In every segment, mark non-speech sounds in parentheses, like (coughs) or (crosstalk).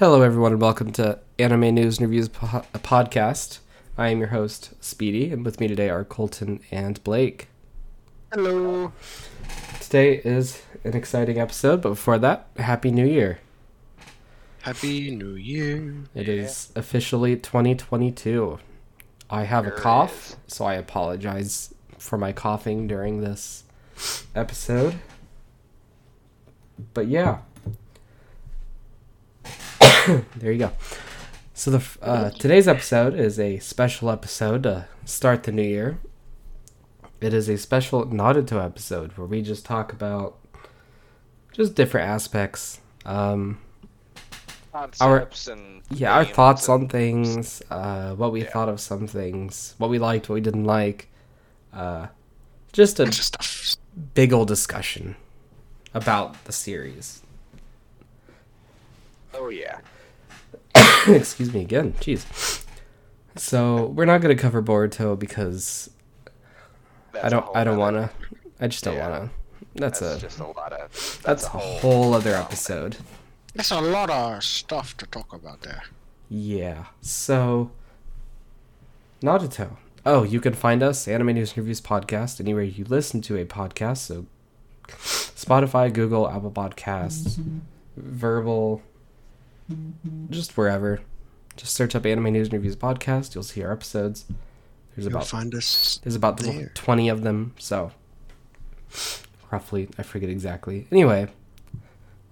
Hello, everyone, and welcome to Anime News and Reviews po- podcast. I am your host, Speedy, and with me today are Colton and Blake. Hello. Today is an exciting episode, but before that, Happy New Year. Happy New Year. It is officially 2022. I have a cough, so I apologize for my coughing during this episode. But yeah. (coughs) there you go. So the uh, today's episode is a special episode to start the new year. It is a special Naruto episode where we just talk about just different aspects. Um, concepts and yeah, our thoughts on things, uh, what we Yeah. thought of some things, what we liked, what we didn't like. Uh, just a Just stuff. big old discussion about the series. Oh yeah, (coughs) Excuse me again. Jeez. So we're not gonna cover Boruto because that's I a don't. I don't wanna. I just don't Yeah. wanna. That's, That's a. just a lot of. That's a whole other episode. There's a lot of stuff to talk about there. Yeah. So Naruto. Oh, you can find us Anime News and Reviews podcast anywhere you listen to a podcast. So Spotify, Google, Apple Podcasts, mm-hmm. Verbal, just wherever. Just search up Anime News and Reviews podcast. You'll see our episodes. There's You'll about find us. there's about there. 20 of them, so roughly, I forget exactly. Anyway,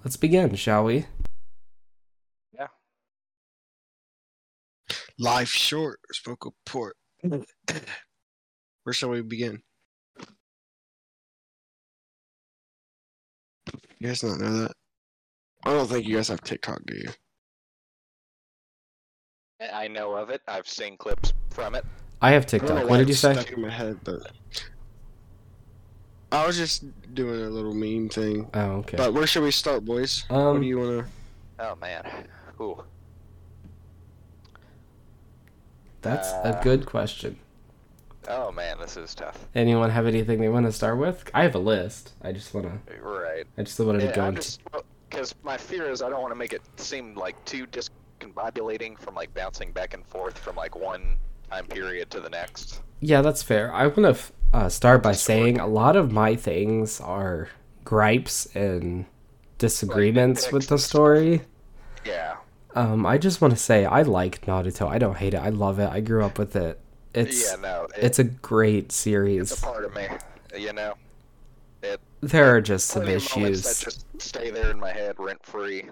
let's begin, shall we? Yeah. Life short. Spoke port. (coughs) Where shall we begin? You guys not know that? I don't think you guys have TikTok, do you? I know of it. I've seen clips from it. I have I don't know TikTok. why What did you say? Stuck in my head, but I was just doing a little meme thing. Oh, okay. But where should we start, boys? what Um, do you wanna? Oh man, ooh, That's a uh, good question. oh man, this is tough. Anyone have anything they want to start with? I have a list. I just want to. Right. I just wanted to Yeah, go I'm into. because my fear is I don't want to make it seem like too discombobulating from like bouncing back and forth from like one time period to the next. Yeah, that's fair. I want to uh, start by saying a lot of my things are gripes and disagreements with the story. Yeah. Um, I just want to say I like Naruto. I don't hate it. I love it. I grew up with it. It's yeah. No. It, it's a great series. it's a part of me. You know. It There are just some plenty of moments issues. that just stay there in my head rent free.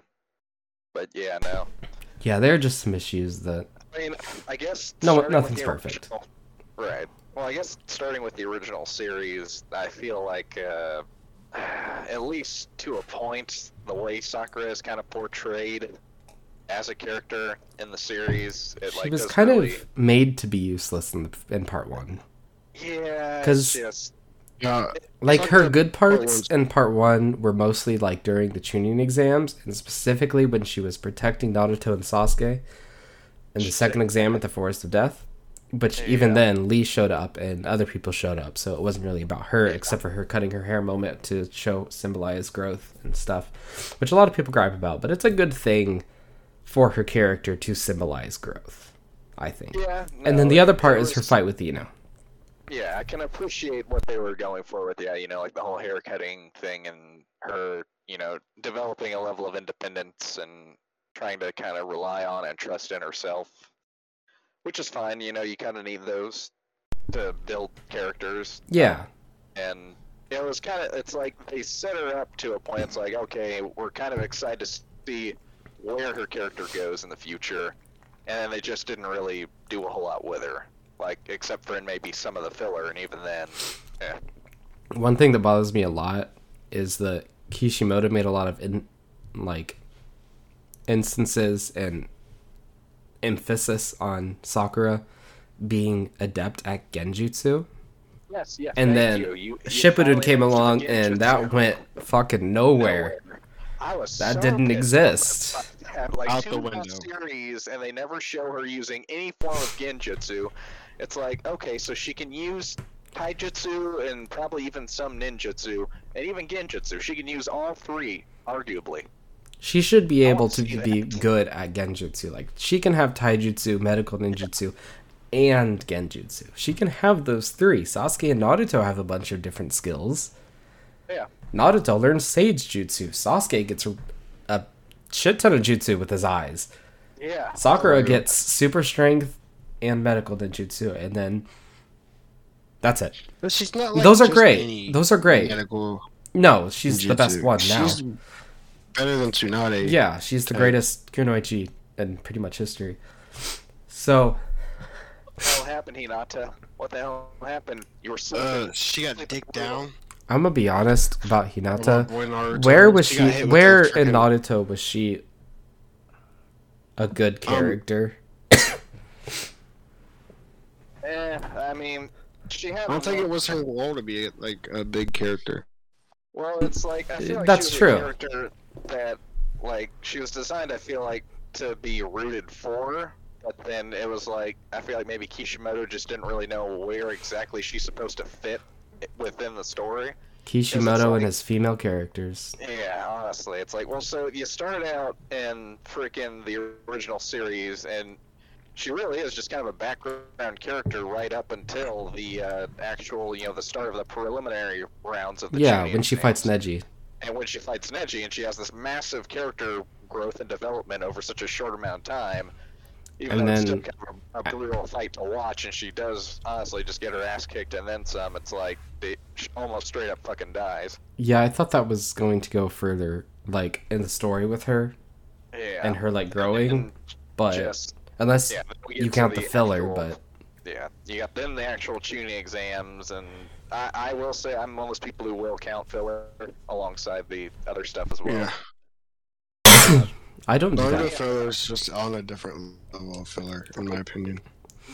But yeah, no. Yeah, there are just some issues that I mean, I guess No, nothing's perfect. original- Right. Well, I guess starting with the original series, I feel like uh, at least to a point, the way Sakura is kind of portrayed as a character in the series, it she like was kind really, of made to be useless in the, in part one. yeah, 'cause- it's just Yeah. Like like her good parts ones. in part one were mostly like during the Chunin exams, and specifically when she was protecting Naruto and Sasuke in the second exam at the Forest of Death. But she- even Yeah. then, Lee showed up and other people showed up, so it wasn't really about her, except for her cutting her hair moment to show symbolize growth and stuff, which a lot of people gripe about. But it's a good thing for her character to symbolize growth, I think. yeah. and then the other it- part is her fight with Ino. Yeah, I can appreciate what they were going for with yeah, uh, you know, like the whole hair cutting thing and her, you know, developing a level of independence and trying to kind of rely on and trust in herself, which is fine. You know, you kind of need those to build characters, Yeah, and it was kind of it's like they set her up to a point. It's like okay, we're kind of excited to see where her character goes in the future, and then they just didn't really do a whole lot with her, like except for in maybe some of the filler, and even then, eh. One thing that bothers me a lot is that Kishimoto made a lot of in, like instances and emphasis on Sakura being adept at genjutsu. yes, yes. And then you. You, you Shippuden came along the and that went fucking nowhere. Nowhere. I was That so didn't exist. off that they Had like Out two the window. series, and they never show her using any form of genjutsu. It's like okay, so she can use taijutsu and probably even some ninjutsu, and even genjutsu. She can use all three, arguably. She should be I able wanna be that. good at genjutsu. Like she can have taijutsu, medical ninjutsu, and genjutsu. She can have those three. Sasuke and Naruto have a bunch of different skills. Yeah. Naruto learns sage jutsu. Sasuke gets a, shit ton of jutsu with his eyes. Yeah. Sakura gets super strength and medical ninjutsu, and then that's it. But she's not like Those are just great. Those are great. medical No, she's the best one now. She's better than Tsunade. Yeah, she's the greatest kunoichi in pretty much history. So What the hell happened, Hinata? What the hell happened? You were so Uh, she got dicked down. I'm gonna be honest about Hinata. Naruto. Where was she? got hit with Where in frickin- Naruto was she a good Um, character? Eh, I mean, she had. I don't think it was her role to be like a big character. Well, it's like I feel like That's she was true. a character that, like, she was designed. I feel like to be rooted for, but then it was like I feel like maybe Kishimoto just didn't really know where exactly she's supposed to fit within the story. Kishimoto like- and his female characters. Yeah, honestly, it's like, well, so you started out in freaking the original series, and she really is just kind of a background character right up until the uh, actual, you know, the start of the preliminary rounds of the Yeah, when she fights. Neji. and when she fights Neji, and she has this massive character growth and development over such a short amount of time. Even And though it's still kind of a, a brutal fight to watch, and she does honestly just get her ass kicked and then some. It's like they, she almost straight up fucking dies. Yeah, I thought that was going to go further, like in the story with her Yeah. and her like And growing, but just unless yeah, then you count the filler, actual- but yeah, you got then the actual Chunin exams, and I, I will say I'm one of those people who will count filler alongside the other stuff as well. Yeah, (coughs) I don't do that. filler is just on a different level of filler, in my opinion.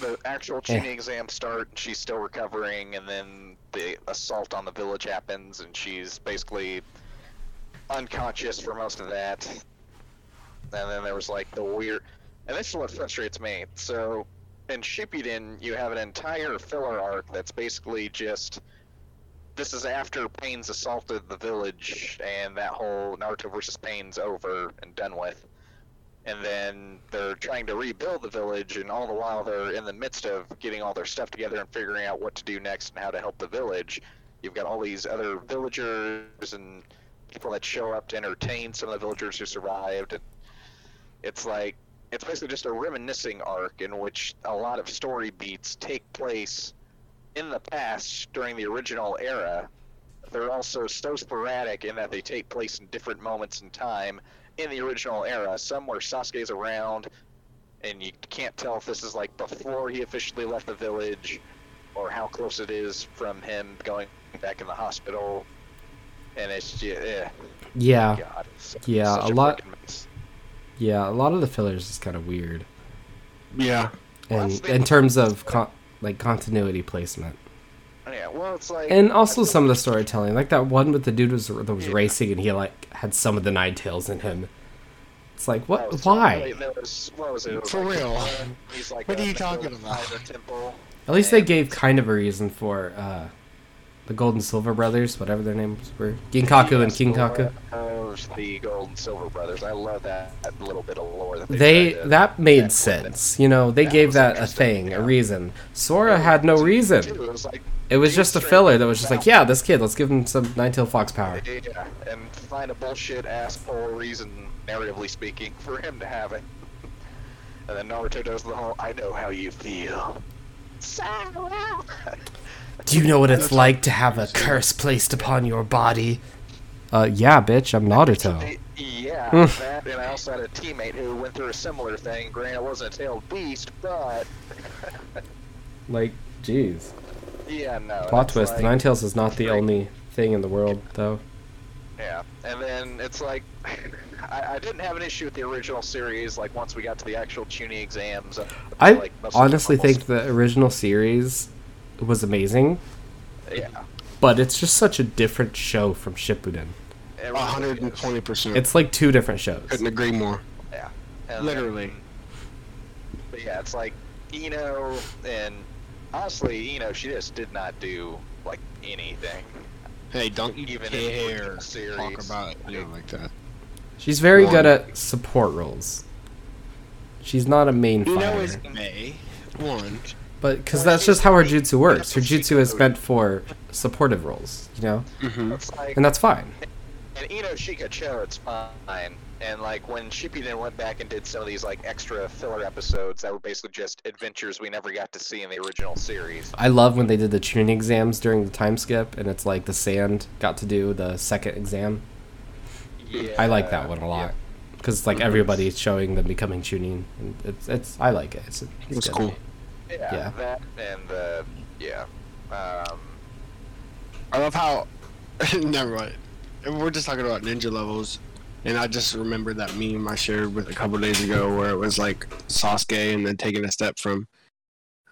The actual Eh. Chunin exams start, and she's still recovering, and then the assault on the village happens, and she's basically unconscious for most of that. And then there was like the weird, and this is what frustrates me. So in Shippuden, you have an entire filler arc that's basically just this is after Pain's assaulted the village, and that whole Naruto versus Pain's over and done with. And then they're trying to rebuild the village, and all the while they're in the midst of getting all their stuff together and figuring out what to do next and how to help the village. You've got all these other villagers and people that show up to entertain some of the villagers who survived. And it's like it's basically just a reminiscing arc in which a lot of story beats take place in the past during the original era. They're also so sporadic in that they take place in different moments in time in the original era. Some where Sasuke's around, and you can't tell if this is like before he officially left the village, or how close it is from him going back in the hospital. And it's just, eh, Yeah, God. it's Yeah, a lot- mess. Yeah. A lot of the fillers is kind of weird, Yeah, and Well, in terms of con- like continuity placement, Yeah, well, it's like. and also some of the storytelling, like that one with the dude was, that was Yeah. racing and he like had some of the nine tails in him. It's like what? was Why? totally- there was- what was it? It For like, real. uh, like What a are you talking about? At least they gave kind of a reason for uh, the Golden Silver Brothers, whatever their names were, Ginkaku and Kinkaku. Of the Gold and Silver Brothers. I love that, that little bit of lore that they. They that made Yeah, sense. You know, they That gave that a thing, a reason. Sora had no Too, reason. It was like It was just a filler that was just like, yeah, this kid, let's give him some Nine-Tailed Fox power. Yeah, and find a bullshit asshole reason, narratively speaking, for him to have it. And then Naruto does the whole, I know how you feel. Sora! (laughs) Do you know what it's like to have a curse placed upon your body? Uh, yeah, bitch, I'm Naruto. Yeah, (laughs) that, and I also had a teammate who went through a similar thing. Granted, it wasn't a tailed beast, but (laughs) Like, jeez. yeah, no. Plot twist: like- Nine Tails is not the Right. only thing in the world, though. Yeah, and then it's like (laughs) I, I didn't have an issue with the original series. Like once we got to the actual Chunin exams, uh, I like, most of the honestly think the original series was amazing, yeah, but it's just such a different show from Shippuden. it really hundred and is. twenty percent. It's like two different shows. Couldn't agree more. Yeah, and Literally. then- but yeah, it's like Ino, and honestly, Ino, she just did not do like anything. Hey, don't you Even in care the talk about you know like- like that? She's very One. good at support roles. She's not a main You know, fighter, is May one. But because that's just how her jutsu works. Her jutsu is meant for supportive roles, you know, Mm-hmm. Like and that's fine. And Ino Shikacho, it's fine. And like when Shippuden went back and did some of these like extra filler episodes that were basically just adventures we never got to see in the original series. I love when they did the Chunin exams during the time skip, and it's like the sand got to do the second exam. Yeah, I like that one a lot because it's like everybody's showing them becoming Chunin, and it's it's I like it. It's, it's It's good. cool. Yeah, Yeah. that and the yeah. Um, I love how. (laughs) never mind. We're just talking about ninja levels, and I just remembered that meme I shared with a couple days ago where it was like Sasuke and then taking a step from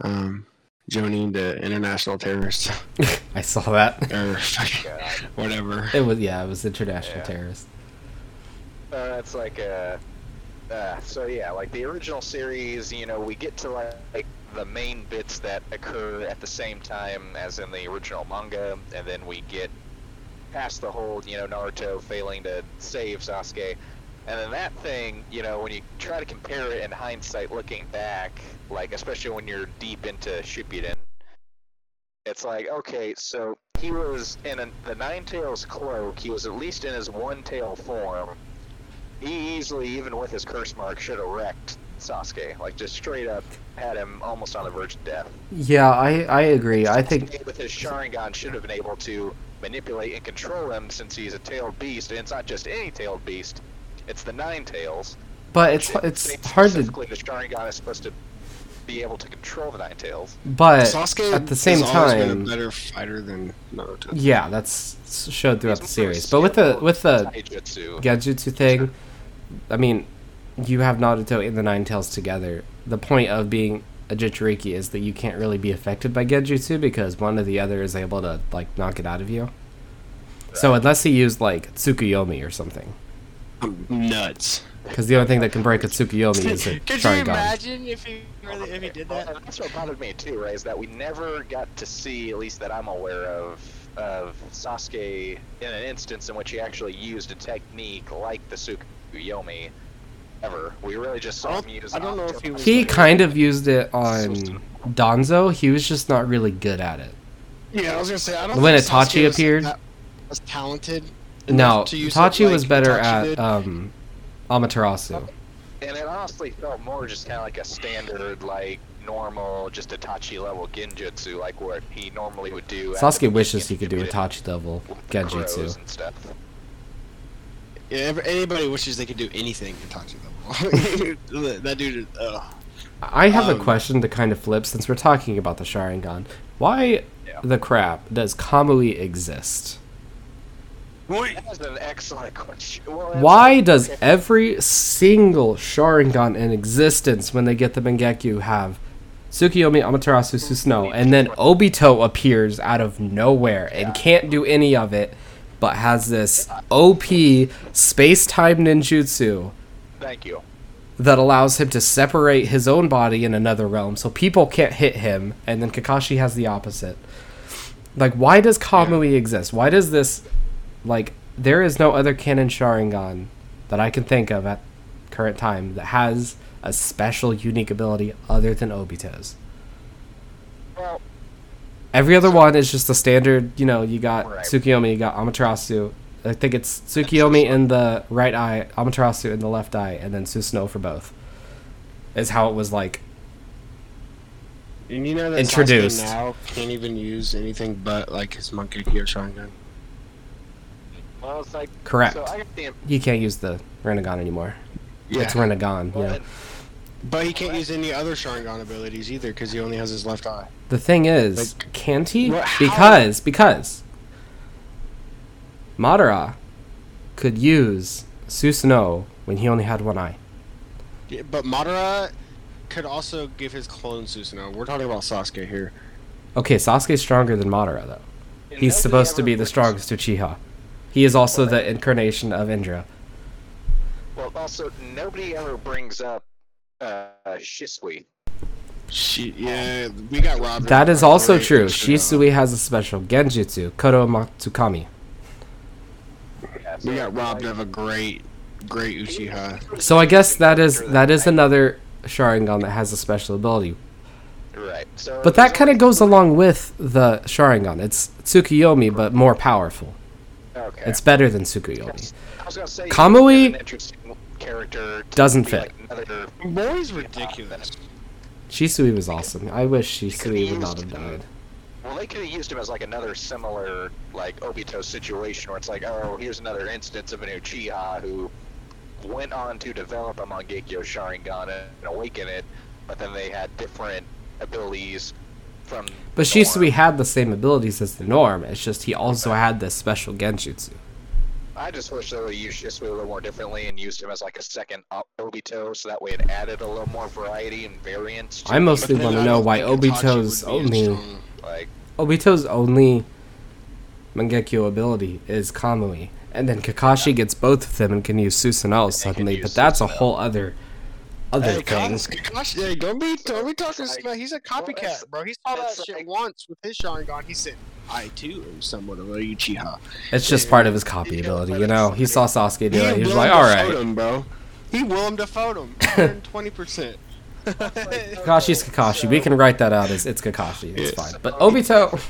um, Jonin to international terrorist (laughs) I saw that. (laughs) or whatever. It was yeah, it was international Yeah. terrorist. Uh, it's like uh, uh, so yeah, like the original series, you know, we get to like, like the main bits that occur at the same time as in the original manga, and then we get past the whole, you know, Naruto failing to save Sasuke, and then that thing, you know, when you try to compare it in hindsight, looking back, like especially when you're deep into Shippuden, it's like okay, so he was in a, the Nine Tails cloak. He was at least in his one tail form he easily, even with his curse mark, should have wrecked Sasuke. Like just straight up had him almost on the verge of death. Yeah, I I agree. I think with his Sharingan should have been able to manipulate and control him since he's a tailed beast, and it's not just any tailed beast. It's the nine tails. but it's it's hard to specifically the Sharingan is supposed to be able to control the nine tails. but Sasuke at the same has always been time a better fighter than Naruto. yeah, that's showed throughout the He's more series. But with the with the taijutsu. Genjutsu thing, I mean, you have Naruto and the Nine Tails together. The point of being a Jinchuriki is that you can't really be affected by Genjutsu because one or the other is able to like knock it out of you. So unless he used like Tsukuyomi or something, I'm nuts. because the only thing that can break a Tsukuyomi is a (laughs) Could you imagine if he really if he did that? and that's what bothered me too, right? Is that we never got to see, at least that I'm aware of, of Sasuke in an instance in which he actually used a technique like the Tsukuyomi. Ever, we really just saw him use. I don't know if he was He like- kind of used it on Danzo. He was just not really good at it. Yeah, I was gonna say I don't. When think Sasuke Itachi was appeared- that- was talented. No, enough to use it Itachi was better Itachi at did. um, Amaterasu. And it honestly felt more just kind of like a standard, like normal, just Itachi level Genjutsu, like what he normally would do. at Sasuke wishes he could do of Itachi level with the Genjutsu. and stuff. Yeah, anybody wishes they could do anything Itachi level. (laughs) that dude. is- Ugh. I have a Um, question to kind of flip since we're talking about the Sharingan. Why Yeah. the crap does Kamui exist? That's an excellent question. Well, it's- Why does okay. every single Sharingan in existence when they get the Mangekyo have Tsukiyomi, Amaterasu, Susanoo, and then Obito appears out of nowhere and can't do any of it, but has this OP space-time ninjutsu Thank you. that allows him to separate his own body in another realm so people can't hit him and then Kakashi has the opposite. Like why does Kamui exist? Why does this like there is no other canon Sharingan that I can think of at current time that has a special unique ability other than Obito's. Well, Every other one is just the standard, you know, you got Right. Tsukiyomi, you got Amaterasu. I think it's Tsukiyomi in the right eye, Amaterasu in the left eye, and then Susanoo for both. Is how it was like And you know that Introduced. Sasuke now can't even use anything but like his Mangekyo Sharingan. well, it's like correct. So I got the He can't use the Rinnegan anymore. Yeah. It's Yeah, Rinnegan, well, yeah. and- but he can't use any other Sharingan abilities either because he only has his left eye. The thing is, Like- can't he? What- how- Because because Madara could use Susanoo when he only had one eye. Yeah, but Madara could also give his clone Susanoo. We're talking about Sasuke here. Okay, Sasuke's stronger than Madara though. and He's supposed to be the brings- strongest Uchiha. He is also the incarnation of Indra. Well, also nobody ever brings up uh, Shisui. She, yeah, we got robbed. That of is a also true. Shisui has a special Genjutsu, Kotoamatsukami. Yeah, We so, got robbed like, of a great great Uchiha. So I guess that is that is another Sharingan that has a special ability. Right. So But that kind of goes along with the Sharingan. It's Tsukuyomi, but more powerful. Okay. It's better than Tsukuyomi. I was gonna say Kamui character doesn't fit. Like another, Boy's ridiculous. Shisui was awesome. I wish Shisui would not have died. Well, they could have used him as like another similar like Obito situation where it's like, oh, here's another instance of an Uchiha who went on to develop a Mangekyo Sharingan and awaken it, but then they had different abilities from. But Norm. Shisui had the same abilities as the norm. It's just he also had this special genjutsu. I just wish they would have used Shisui a little more differently and used him as like a second Obito, so that way it added a little more variety and variance. To I mostly want to know why Obito's would be only strong. Like Obito's only Mangekyo ability is Kamui, and then Kakashi gets both of them and can use Susanoo suddenly. use But that's a whole other other Hey, thing. Kakashi, Kakashi, hey, don't be, don't be talking It's like- smack. He's a copycat, bro. He saw that shit like- once with his Sharingan. He said, "I too am somewhat of a Uchiha." It's just part of his copy Yeah, ability, you know. He saw Sasuke do it. He was like, "All right, Dafoe'd right." him, bro. He Willem Dafoe'd him. (laughs) 120 percent. Kakashi's Kakashi. We can write that out as it's Kakashi. It's Yes. fine. But Obito,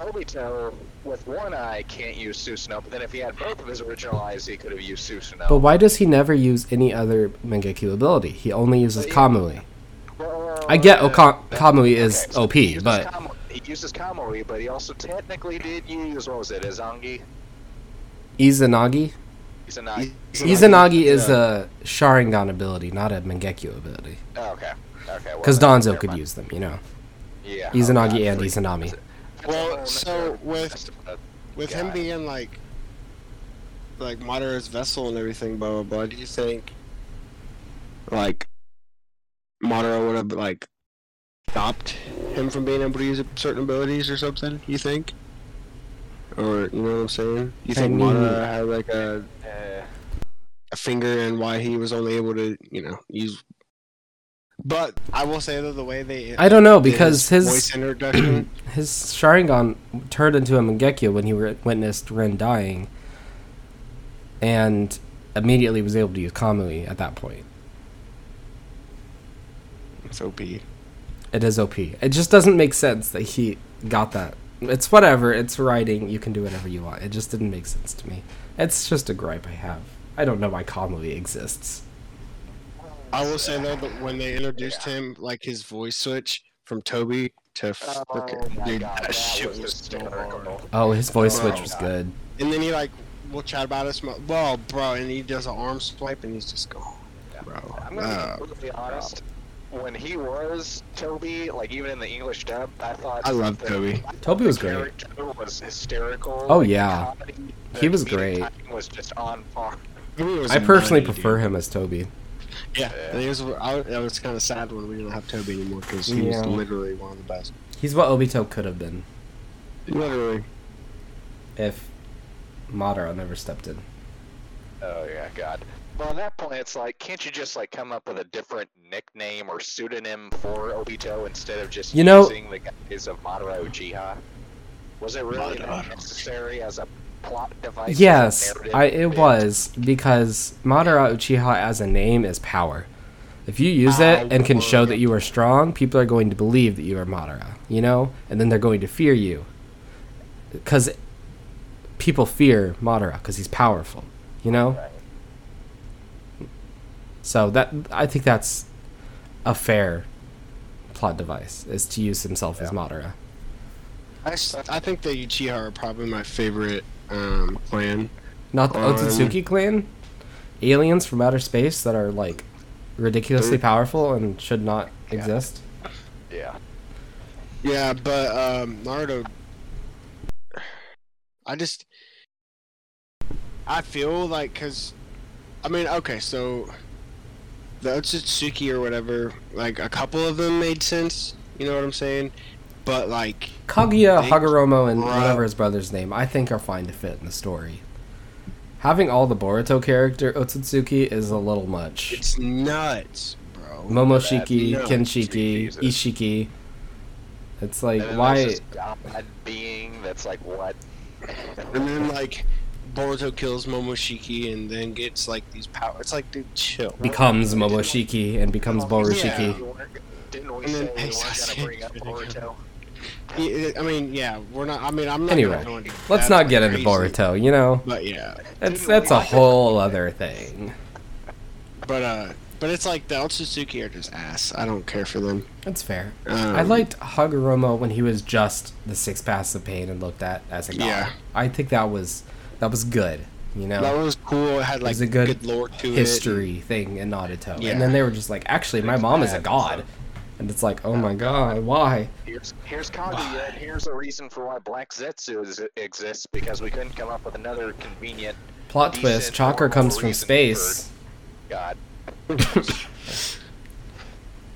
Obito with one eye can't use Susanoo, but then if he had both of his original eyes, he could have used Susanoo. but why does he never use any other Mangekyo ability? He only uses Kamui. Well, I get uh, Oka- that- Kamui is okay, so OP, he but Kamo- he uses Kamui, but he also technically did use what was it, Izanagi? Izanagi. Izanagi. Izanagi is Yeah. a Sharingan ability, not a Mangekyo ability. Oh, okay. Okay. Because then Danzo could mind. use them, you know. Yeah. Izanagi okay, and I Izanami. That's a Well, so nother- with- that's a- With him being like, like Madara's vessel and everything, blah blah blah. Do you think, like, Madara would have like stopped him from being able to use certain abilities or something? You think? Or you know what I'm saying? You I think mean- Madara had like a Uh, a finger in why he was only able to, you know, use. But I will say though, the way they I don't know because his voice (clears throat) introduction, his Sharingan turned into a Mangekyo when he re- witnessed Rin dying, and immediately was able to use Kamui at that point. it's OP. It is OP. It just doesn't make sense that he got that. It's whatever. It's writing. You can do whatever you want. It just didn't make sense to me. It's just a gripe I have. I don't know why Kamui exists. I will say though that when they introduced him, like his voice switch from Toby to oh frickin' dude, god, that, that shit was was so hard. Oh, his voice Bro. switch was good. And then he like we'll chat about us, well, bro, and he does an arm swipe and he's just gone, bro. I'm gonna Uh, be completely honest. When he was Toby, like even in the English dub, I thought I love the- Toby. I thought Toby the was great. character Was hysterical. Oh, like, yeah. comedy, He was great. Was just on par. I personally money, prefer dude. him as Toby. Yeah, and it was, I, I was kind of sad when we didn't have Toby anymore because he Yeah. was literally one of the best. He's what Obito could have been Literally. if Madara never stepped in. Oh yeah, God. Well, at that point, it's like, can't you just like come up with a different nickname or pseudonym for Obito instead of just You know- using the guise of Madara Uchiha? Was it really Madara. necessary as a plot device? Yes, I, it bit? was because Madara Uchiha as a name is power. If you use it and can show that you are strong, people are going to believe that you are Madara, you know, and then they're going to fear you because people fear Madara because he's powerful, you know. Right. So that I think that's a fair plot device is to use himself as Madara. I, I think the Uchiha are probably my favorite um, clan. Not the Um, Otsutsuki clan, aliens from outer space that are like ridiculously powerful and should not exist. Yeah. Yeah, but um, Naruto. I just. I feel like, because. I mean, okay, so. The Otsutsuki or whatever, like, a couple of them made sense. You know what I'm saying? But, like. Kaguya, They- Hagoromo, and Right. whatever his brother's name, I think are fine to fit in the story. Having all the Boruto character Otsutsuki is a little much. It's nuts, bro. Momoshiki, nuts. Kinshiki, Jesus. Ishiki. It's like And then why? there's this god being that's like what? And then, like, Boruto kills Momoshiki and then gets like these power. It's like, dude, chill. Becomes Momoshiki and becomes Borushiki. You weren't- Didn't we And say then we weren't Sasuke gonna bring up. (laughs) Boruto? I mean, yeah, we're not. I mean, I'm not. Anyway, gonna Let's not get into crazy, Boruto. You know, But yeah, that's that's a whole other thing. but uh, but it's like the Otsutsuki are just ass. I don't care for them. That's fair. Um, I liked Hagoromo when he was just the six paths of pain and looked at as a god. Yeah. I think that was that was good. You know, That was cool. It had like it was a good lore to it. history thing in Naruto. Yeah. And then they were just like, actually, my mom is a god. And it's like, oh my god, why? Here's here's Kaguya, and here's a reason for why Black Zetsu is, exists because we couldn't come up with another convenient Plot twist: Chakra comes from space. god. (laughs)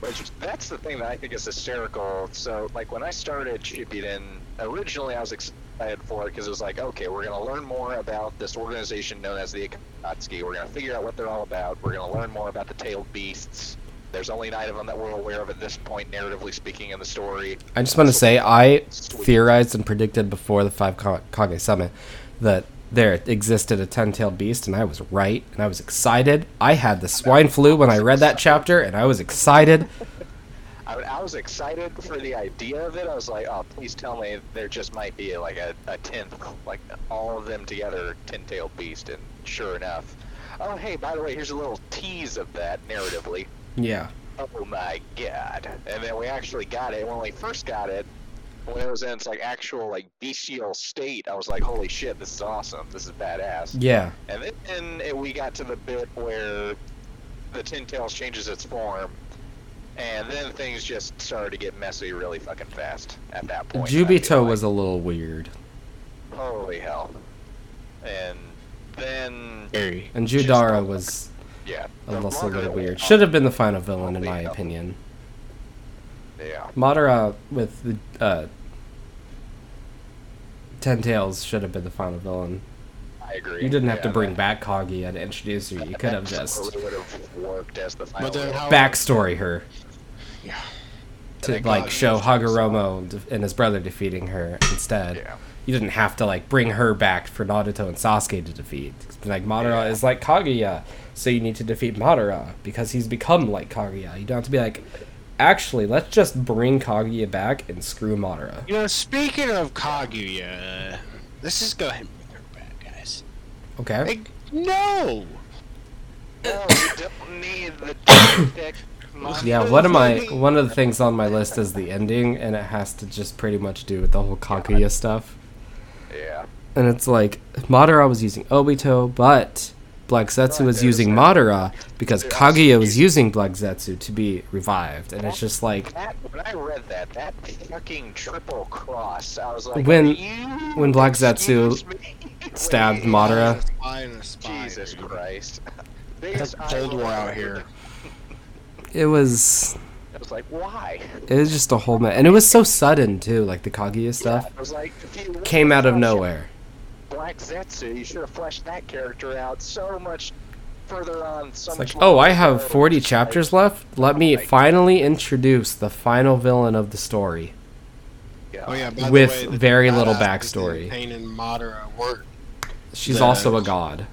Which that's the thing that I think is hysterical. So, like when I started Shippuden, originally I was excited for it because it was like, okay, we're gonna learn more about this organization known as the Akatsuki. We're gonna figure out what they're all about. We're gonna learn more about the tailed beasts. There's only nine of them that we're aware of at this point, narratively speaking, in the story. I just want to say, I theorized and predicted before the five Ka- Kage summit that there existed a ten-tailed beast, and I was right, and I was excited. I had the swine flu when I read that chapter, and I was excited. I, I was excited for the idea of it. I was like, oh, please tell me there just might be like a, a tenth, like all of them together, ten-tailed beast. And sure enough, oh hey, by the way, here's a little tease of that narratively. Yeah, Oh my god! And then we actually got it. When we first got it, when it was in its like actual like bestial state, I was like, holy shit, this is awesome. This is badass. yeah. And then it, we got to the bit where the Tin Tails changes its form, and then things just started to get messy really fucking fast at that point. I feel Jubito like. was a little weird, holy hell, and then Scary. and Judara was yeah, a little, little weird. Should have been the final villain, in my hell. opinion. Yeah, Madara with the uh, Ten Tails should have been the final villain. I agree. You didn't have to bring that- back Kaguya and introduce her. You could have (laughs) just would have worked as the final. But then how? backstory her Yeah. to think like Kaguya's show just Hagoromo de- and his brother defeating her instead. Yeah. You didn't have to like bring her back for Naruto and Sasuke to defeat. Like Madara Yeah. is like Kaguya, so you need to defeat Madara because he's become like Kaguya. You don't have to be like, actually, let's just bring Kaguya back and screw Madara. You know, speaking of Kaguya, let's just go ahead and bring her back, guys. Okay. Like, no. No, you don't need the (coughs) dick. Yeah, (laughs) one of my one of the things on my list is the ending, and it has to just pretty much do with the whole Kaguya stuff. Yeah. And it's like Madara was using Obito, but Black Zetsu was using Madara because Kaguya was using Black Zetsu to be revived, and it's just like That, when I read that, that fucking triple cross, I was like, When- when Black Zetsu stabbed Wait, Madara. Spy and a spy, Jesus. Christ. That's Biggest Cold War out here. It was I was like, why? it was just a whole mess, and it was so sudden too. Like the Kaguya stuff Yeah, I was like, if you came out of nowhere. Black Zetsu, you should have fleshed that character out so much further on. So It's much like, oh, I have 40 It's like, chapters left. Let me my finally introduce the final villain of the story. God. Oh yeah, by the With way, the very little backstory. Pain and Madara were. She's The- also a god.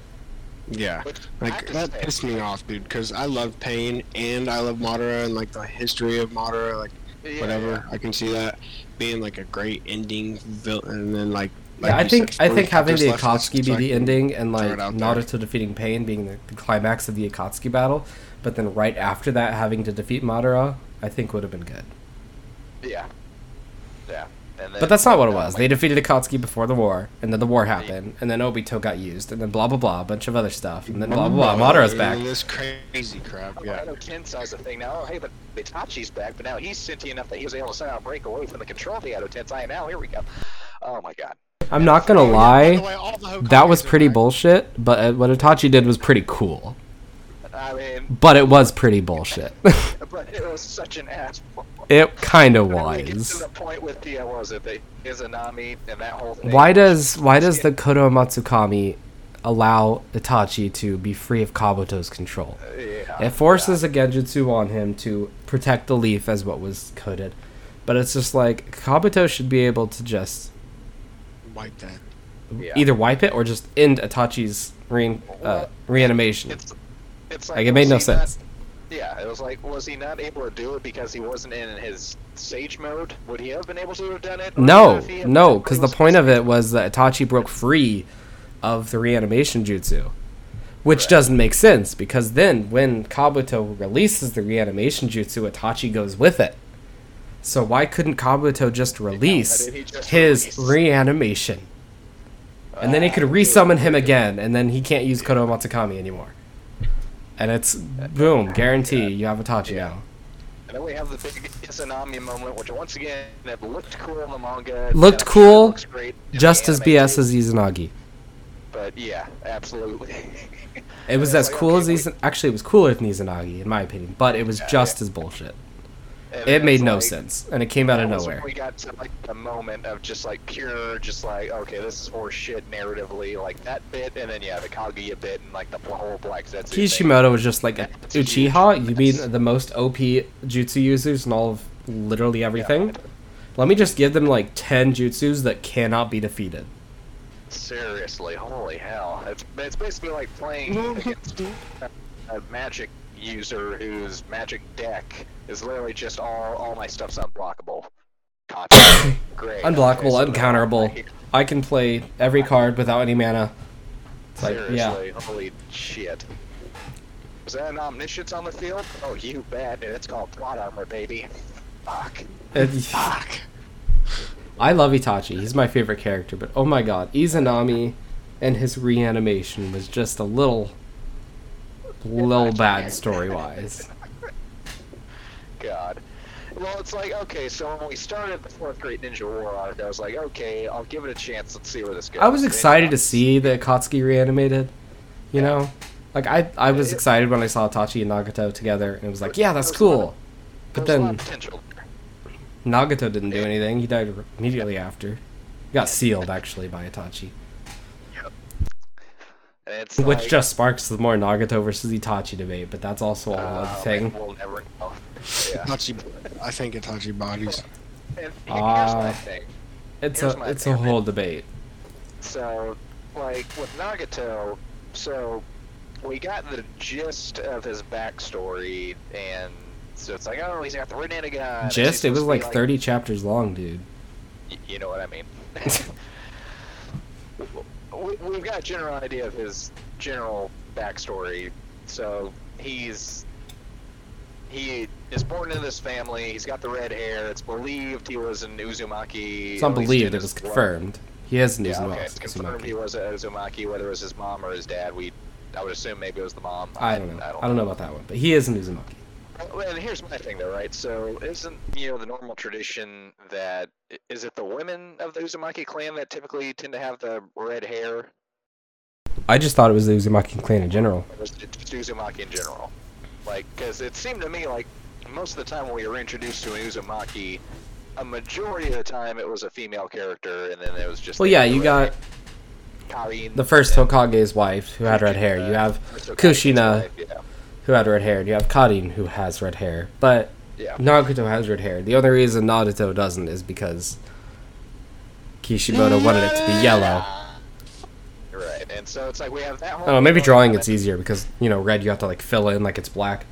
Yeah. Which Like that say, pissed me off, dude. Because I love Pain and I love Madara and like the history of Madara, like yeah, whatever. I can see that being like a great ending villain, and then like. like Yeah, I think said, I think having the chapters Akatsuki be so the ending and like it out there. Defeating Pain being the, the climax of the Akatsuki battle, but then right after that having to defeat Madara, I think would have been good. Yeah. Yeah. And then, But that's not what it was. like, They defeated Akatsuki before the war, and then the war happened, and then Obito got used, and then blah blah blah, a bunch of other stuff, and then blah blah blah. Madara's And back. This crazy crap, Oh, yeah. I know Tensei's a thing now. Oh, hey, but Itachi's back, but now he's sentient enough that he was able to somehow break away from the control of the Edo Tensei, and now here we go. Oh my god. I'm not gonna Oh, lie, the way, all the that was pretty back. bullshit. But uh, what Itachi did was pretty cool. I mean, But it was pretty bullshit. (laughs) but it was such an ass. It kind of When we get to was. the point with the, uh, what was it, the Izanami and that whole thing. Why does why does the Kotoamatsukami allow Itachi to be free of Kabuto's control? Yeah. It forces a Genjutsu on him to protect the leaf, as what was coded. But it's just like Kabuto should be able to just Wipe that. Yeah. either wipe it or just end Itachi's re- uh, reanimation. It's it's like, Like it made no was he not- sense. Yeah, it was like was he not able to do it because he wasn't in his sage mode? Would he have been able to have done it? No, if he had no, because the point of it was that Itachi broke free of the reanimation jutsu, which Correct. doesn't make sense because then when Kabuto releases the reanimation jutsu, Itachi goes with it. So why couldn't Kabuto just release he just his release? reanimation? And then he could Ah, resummon him again, and then he can't use Kotoamatsukami anymore. And it's boom, guarantee you have Itachi Yeah. now. And then we have the big Izanami moment, which once again it looked cool in the manga. Looked and I'm sure it cool, looks great Just as BS as Izanagi. But yeah, absolutely. It was (laughs) as like, cool okay, as wait. Izan- actually it was cooler than Izanagi in my opinion, but it was Yeah, just yeah. as bullshit. And It made no like- sense, and it came out of that was when nowhere. We got to like a moment of just like pure, just like okay, this is more shit narratively, like that bit, and then yeah, the Kaguya bit and like the whole Black Zetsu. thing. Kishimoto was just like a That's huge. Uchiha. You mean the most OP jutsu users in all of literally everything? Yeah. Let me just give them like ten jutsus that cannot be defeated. Seriously, holy hell! It's it's basically like playing (laughs) against a, a magic user whose magic deck is literally just all all my stuff's unblockable. (laughs) Great. Unblockable, Okay, so uncounterable. I can play every card without any mana. It's like yeah, Seriously, holy shit. Is that an omniscience on the field? Oh, you bet. It's called plot armor, baby. Fuck. (laughs) Fuck. I love Itachi. He's my favorite character, but oh my god, Izanami and his reanimation was just a little, little bad story wise. (laughs) God. Well, it's like, okay, so when we started the fourth Great Ninja War arc, I was like, okay, I'll give it a chance. Let's see where this goes. I was excited to see the Akatsuki reanimated. You know, like I, I was It- excited when I saw Itachi and Nagato together, and it was like, yeah, that's there was a lot cool. of- But there was a lot then. Nagato didn't do anything. He died immediately after. He got sealed actually by Itachi, which like, just sparks the more Nagato versus Itachi debate. But that's also a whole uh, other thing. We'll never know. Yeah. Itachi, I think Itachi bodies. And he- Ah. my thing. It's here's a my it's a whole debate. So, like with Nagato, so we got the gist of his backstory, and so it's like, oh, he's got the Rinnegan. and he's Just it was supposed to like 30 chapters long, dude. y- You know what I mean? (laughs) (laughs) we, we've got a general idea of his general backstory. So he's he is born into this family. He's got the red hair. It's believed he was an Uzumaki. It's not believed; it was blood. confirmed. He is an Yeah, Uzumaki. okay, it's confirmed he was a Uzumaki, whether it was his mom or his dad. We, I would assume maybe it was the mom. I don't know. I don't know about that one, but he is an Uzumaki. Well, and here's my thing, though, right? So, isn't you know the normal tradition that is it the women of the Uzumaki clan that typically tend to have the red hair, I just thought it was the Uzumaki clan in general. it just Uzumaki in general? Like, because it seemed to me like most of the time when we were introduced to an Uzumaki, a majority of the time it was a female character, and then it was just Well, yeah, you got hair. Karin, the first Hokage's wife who had red hair. You have Kushina. wife, Yeah, who had red hair. and You have Karin who has red hair, but yeah. Nagato has red hair. The only reason Naruto doesn't is because Kishimoto wanted it to be yellow. Right, and so it's like we have that whole. I maybe drawing it's easier because you know red you have to like fill in like it's black.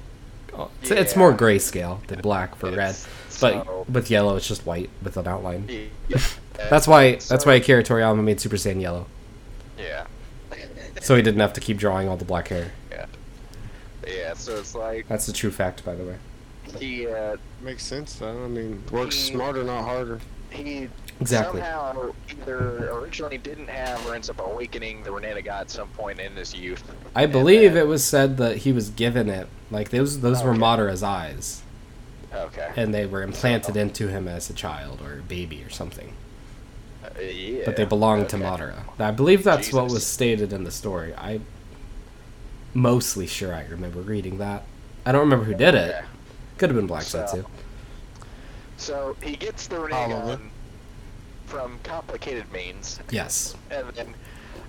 Oh, It's, it's more grayscale than black for red, It's- but so- with yellow it's just white with an outline. Yeah, (laughs) That's why that's why Akira Toriyama made Super Saiyan yellow, Yeah. so he didn't have to keep drawing all the black hair. Yeah. Yeah, so it's like That's the true fact, by the way. he uh, Makes sense though. I mean, works He- smarter, not harder. he Exactly. somehow either originally didn't have or ends up awakening the Rinnegan at some point in his youth. I believe then- it was said that he was given it. Like those those were Okay. Madara's eyes. Okay. and they were implanted into him as a child or a baby or something. Uh, yeah. But they belonged to okay. Madara. I believe that's what was stated in the story. I mostly sure I remember reading that. I don't remember who did it. Okay. Could have been Black So- Zetsu. So he gets the Probably. Rinnegan from complicated means, Yes. and then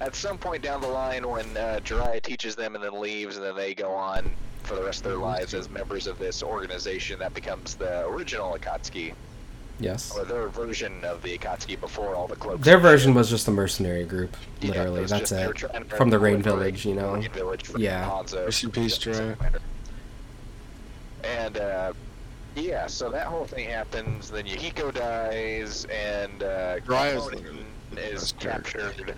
at some point down the line, when uh, Jiraiya teaches them and then leaves, and then they go on for the rest of their lives as members of this organization that becomes the original Akatsuki. Yes. or their version of the Akatsuki before all the cloaks. Their version was just a mercenary group. Yeah, Literally, was that's just- it. From the Rain Village, you know. Rain Village from Yeah. Hanzo. Rest in peace, Dre. And uh, yeah, so that whole thing happens. Then Yahiko dies, and uh, is Kamonin is captured,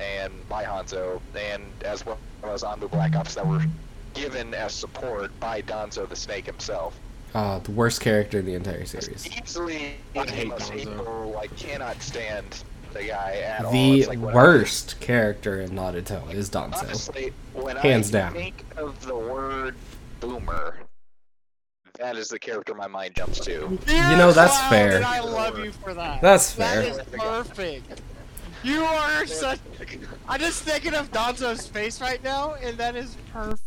and by Hanzo, and as well as Anbu Black Ops that were given as support by Danzo the Snake himself. Uh, the worst character in the entire series. Easily I hate most Danzo. hateful, like cannot stand the guy at all. The like, when I- worst character in Naruto is Danzo. Honestly, when Hands I down. think of the word boomer, that is the character my mind jumps to. You know, that's Clown, fair. And I love you for that. That's fair. is perfect. You are such. I'm just thinking of Danzo's face right now, and that is perfect,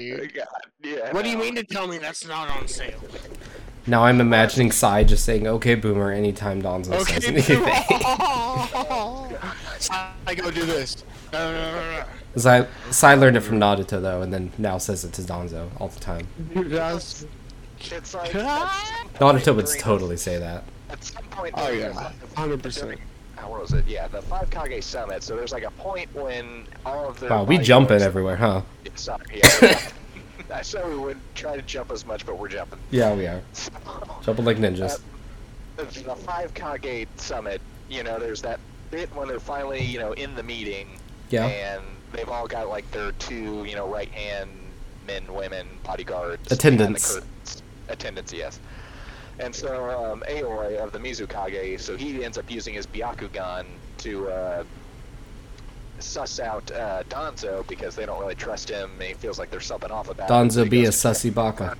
dude. (laughs) God, yeah. What do you mean to tell me that's not on sale? Now I'm imagining Sai just saying "Okay, Boomer" anytime Danzo says Okay, anything. (laughs) (laughs) I go do this. No, no, no, no. Sai, Sai learned it from Naruto though, and then now says it to Danzo all the time. Dude, that's It's like! Naruto would totally say that. At some point, Oh, yeah. 100%. How was it? Yeah, the Five Kage Summit. So there's like a point when all of the Wow, we jumping bodyguards- everywhere, huh? Sorry, yeah. (laughs) I said we wouldn't try to jump as much, but we're jumping. Yeah, we are jumping like ninjas. Uh, the the five Kage summit, you know, there's that bit when they're finally, you know, in the meeting, Yeah. and they've all got like their two, you know, right hand men, women, bodyguards, Attendants. Attendants, yes. And so um, Aoi of the Mizukage, so he ends up using his Byakugan to uh, suss out uh, Danzo because they don't really trust him. And he feels like there's something off about him. so Danzo he be a goes sussy baka.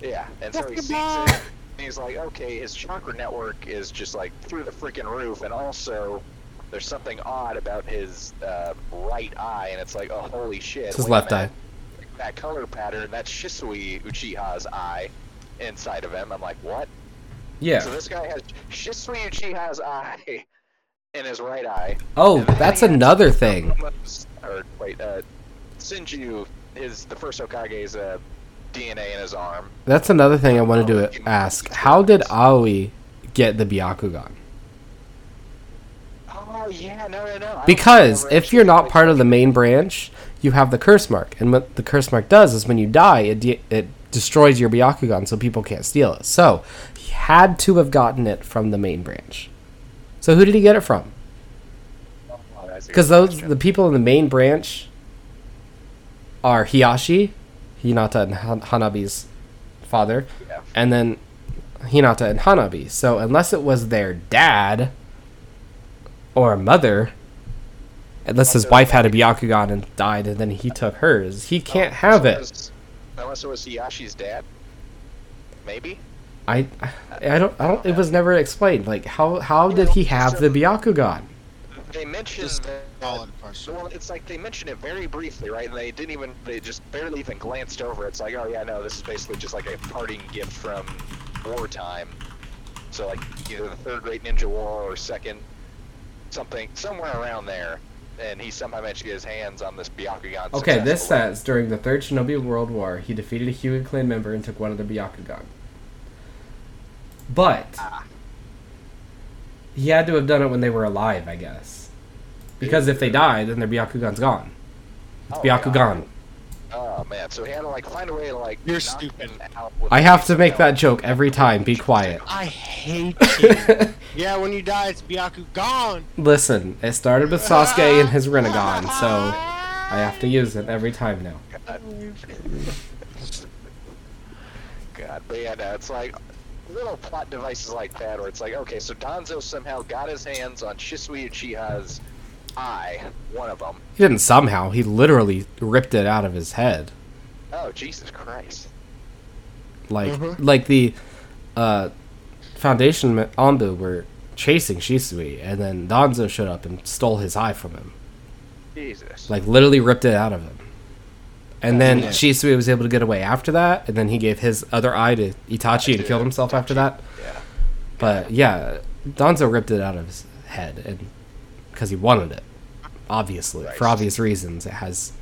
yeah, and so he sees it. And he's like, okay, his chakra network is just like through the freaking roof, and also there's something odd about his uh, right eye, and it's like, oh, holy shit. It's his left eye. That color pattern, that's Shisui Uchiha's eye inside of him. I'm like, what? Yeah. So this guy has Shisui has eye (laughs) in his right eye. Oh, that's another thing. Or wait, uh, Senju is the first Hokage's uh, DNA in his arm. That's another thing I wanted to ask. How did Aoi get the Byakugan? Oh yeah, no, no, no. Because think I ever if you're not part of the main branch, you have the curse mark, and what the curse mark does is when you die, it de- it destroys your Byakugan, so people can't steal it. So he had to have gotten it from the main branch. So who did he get it from? Oh, Because good those the people in the main branch are Hiashi, Hinata, and Han- Hanabi's father, Yeah. and then Hinata and Hanabi. So unless it was their dad or mother, unless his wife had a Byakugan and died, and then he took hers, he can't have it. Was- Unless it was Hiashi's dad. Maybe. I, I don't, I don't. It was never explained. Like how, how did he have the Byakugan? They mentioned Just that. Well, it's like they mentioned it very briefly, right? And they didn't even, they just barely even glanced over. it. It's like, oh yeah, no, this is basically just like a parting gift from wartime. So like either the third Great Ninja War or second, something somewhere around there. And he somehow managed to get his hands on this Byakugan. Okay, this says during the Third Shinobi World War, he defeated a Hyuga clan member and took one of their Byakugan. But Ah. he had to have done it when they were alive, I guess. Because if they died, then their Byakugan's gone. It's Oh, yeah. Byakugan. Oh man, so he had to like find a way to like. You're stupid. out with I have to make that joke every time. Be quiet. I hate (laughs) you. Yeah, when you die, it's Byaku gone. Listen, it started with Sasuke and his (laughs) Rinnegan, so I have to use it every time now. (laughs) God, but yeah, no, it's like little plot devices like that, where it's like, okay, so Danzo somehow got his hands on Shisui Uchiha's eye, one of them. He didn't somehow. He literally ripped it out of his head. Oh Jesus Christ! Like Mhm. like the uh, Foundation Anbu were chasing Shisui, and then Danzo showed up and stole his eye from him. Jesus. Like literally ripped it out of him. And then Yeah. Shisui was able to get away after that, and then he gave his other eye to Itachi and killed himself after that. yeah. But yeah, Danzo ripped it out of his head, and because he wanted it, obviously for obvious reasons. It has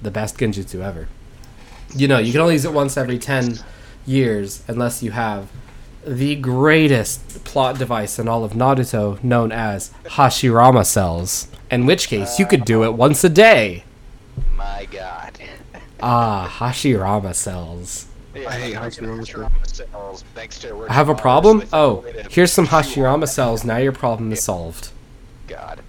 the best genjutsu ever. You know, you can only use it once every ten years, unless you have the greatest plot device in all of Naruto, known as Hashirama cells. In which case, you could do it once a day. My God. (laughs) Ah, Hashirama cells. Yeah, I hate Hashirama Hashirama cells, thanks to I have a problem? so they found Oh, a way to here's some Hashirama cells. Now your problem is solved. God.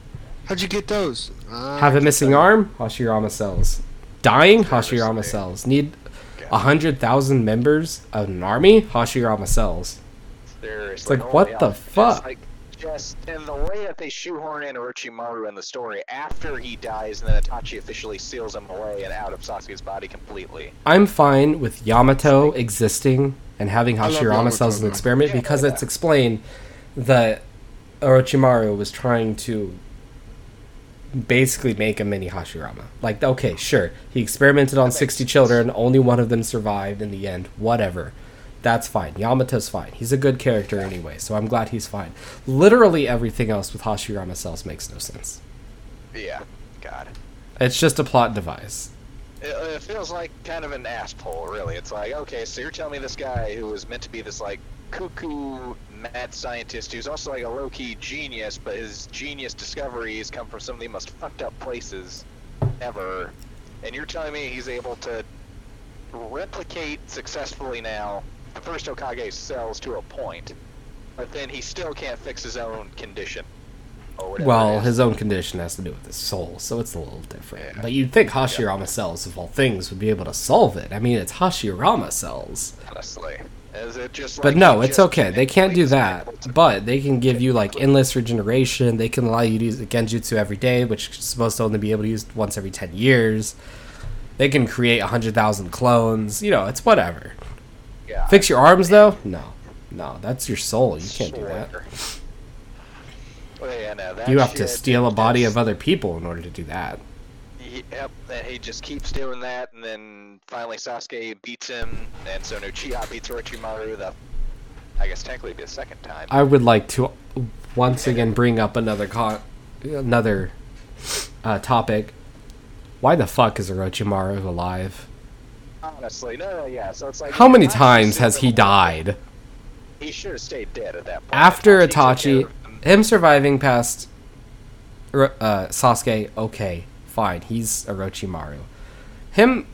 How'd you get those? Uh, Have a missing arm? Hashirama cells. Dying? Hashirama cells. Need a hundred thousand members of an army? Hashirama cells. Seriously. like, what the hell. fuck? Just, like, just in the way that they shoehorn in Orochimaru in the story after he dies, and then Itachi officially seals him away and out of Sasuke's body completely. I'm fine with Yamato existing and having Hashirama Yamato, cells as an experiment Yeah, because yeah. it's explained that Orochimaru was trying to basically make a mini Hashirama. Like, okay, sure, he experimented on makes 60 children, only one of them survived in the end, whatever. That's fine. Yamato's fine. He's a good character anyway, so I'm glad he's fine. Literally everything else with Hashirama cells makes no sense. Yeah. God. It's just a plot device. It, it feels like kind of an asshole, really. It's like, okay, so you're telling me this guy who was meant to be this like cuckoo mad scientist who's also like a low key genius, but his genius discoveries come from some of the most fucked up places ever. And you're telling me he's able to replicate successfully now the first Hokage cells to a point, but then he still can't fix his own condition. Or whatever it Well, his own condition has to do with his soul, so it's a little different. Yeah. But you'd think Hashirama cells, of all things, would be able to solve it. I mean, it's Hashirama cells. honestly. Is it just But no, it's okay. They can't do that. But they can give you, like, endless regeneration. They can allow you to use Genjutsu every day, which is supposed to only be able to use once every 10 years. They can create 100,000 clones. You know, it's whatever. Yeah. Fix your arms, though? No. No, that's your soul. You can't do that. Well, yeah, no, that You have to steal a body of other people in order to do that. He- Yep, and he just keeps doing that, and then finally Sasuke beats him, and so Uchiha beats Orochimaru the, I guess technically the second time. I would like to once again bring up another con- another uh, topic. Why the fuck is Orochimaru alive? Honestly, no, no, yeah. So it's like How many times has he died? He should have stayed dead at that point. After Itachi, him. surviving past uh, Sasuke, okay, fine, he's Orochimaru. Him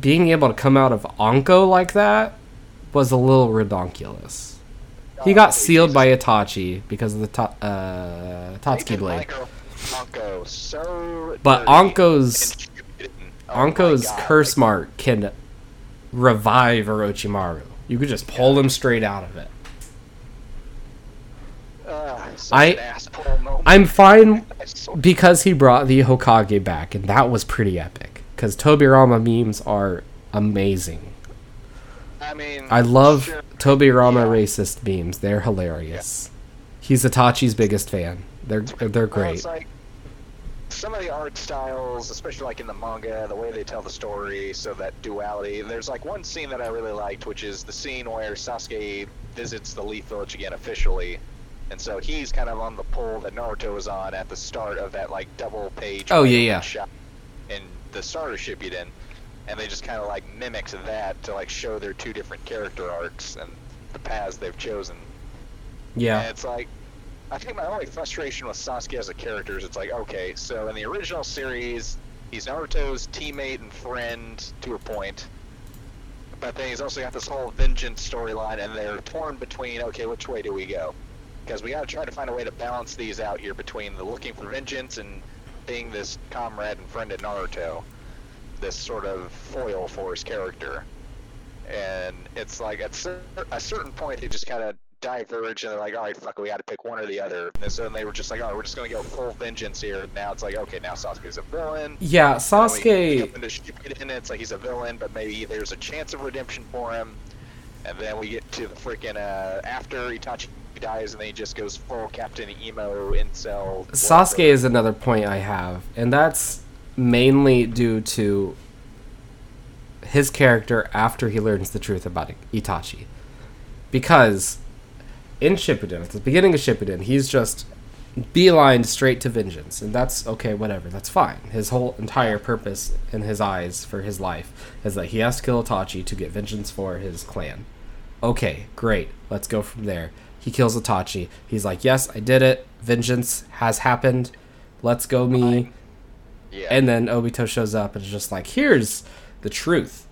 being able to come out of Anko like that was a little redonkulous. He Oh, got sealed Jesus. by Itachi because of the ta- uh, Totsuka blade. So But Anko's. Oh my Anko's curse mark can revive Orochimaru. You could just pull him straight out of it. Uh, I- an asshole moment. I'm fine because he brought the Hokage back, and that was pretty epic. Because Tobirama memes are amazing. I mean, I love sure. Tobirama Yeah. racist memes. They're hilarious. He's Itachi's biggest fan. They're they're great. it's like some of the art styles, especially like in the manga, the way they tell the story, so that duality. There's like one scene that I really liked, which is the scene where Sasuke visits the Leaf Village again officially, and so he's kind of on the pole that Naruto was on at the start of that like double page. Oh, yeah, yeah. Shot in the starter Shippuden, and they just kind of like mimics that to like show their two different character arcs and the paths they've chosen. And Yeah. it's like, I think my only frustration with Sasuke as a character is it's like, okay, so in the original series, he's Naruto's teammate and friend to a point, but then he's also got this whole vengeance storyline, and they're torn between, okay, which way do we go? Because we gotta try to find a way to balance these out here between the looking for vengeance and being this comrade and friend of Naruto, this sort of foil for his character. And it's like at cer- a certain point, they just kind of diverge, and they're like, all right, fuck, we got to pick one or the other. And so then they were just like, oh, we're just gonna go full vengeance here. And Now it's like, okay, now Sasuke's a villain. Yeah, Sasuke. into Shippuden, it's like he's a villain, but maybe there's a chance of redemption for him. And then we get to the freaking uh, after Itachi dies, and then he just goes full Captain Emo incel. Sasuke is another point I have, and that's mainly due to his character after he learns the truth about Itachi. Because in Shippuden, at the beginning of Shippuden, he's just beelined straight to vengeance, and that's okay, whatever, that's fine. His whole entire purpose in his eyes for his life is that he has to kill Itachi to get vengeance for his clan. okay, great. Let's go from there. He kills Itachi. He's like, yes, I did it. Vengeance has happened. Let's go, me. Yeah. And then Obito shows up and is just like, here's the truth.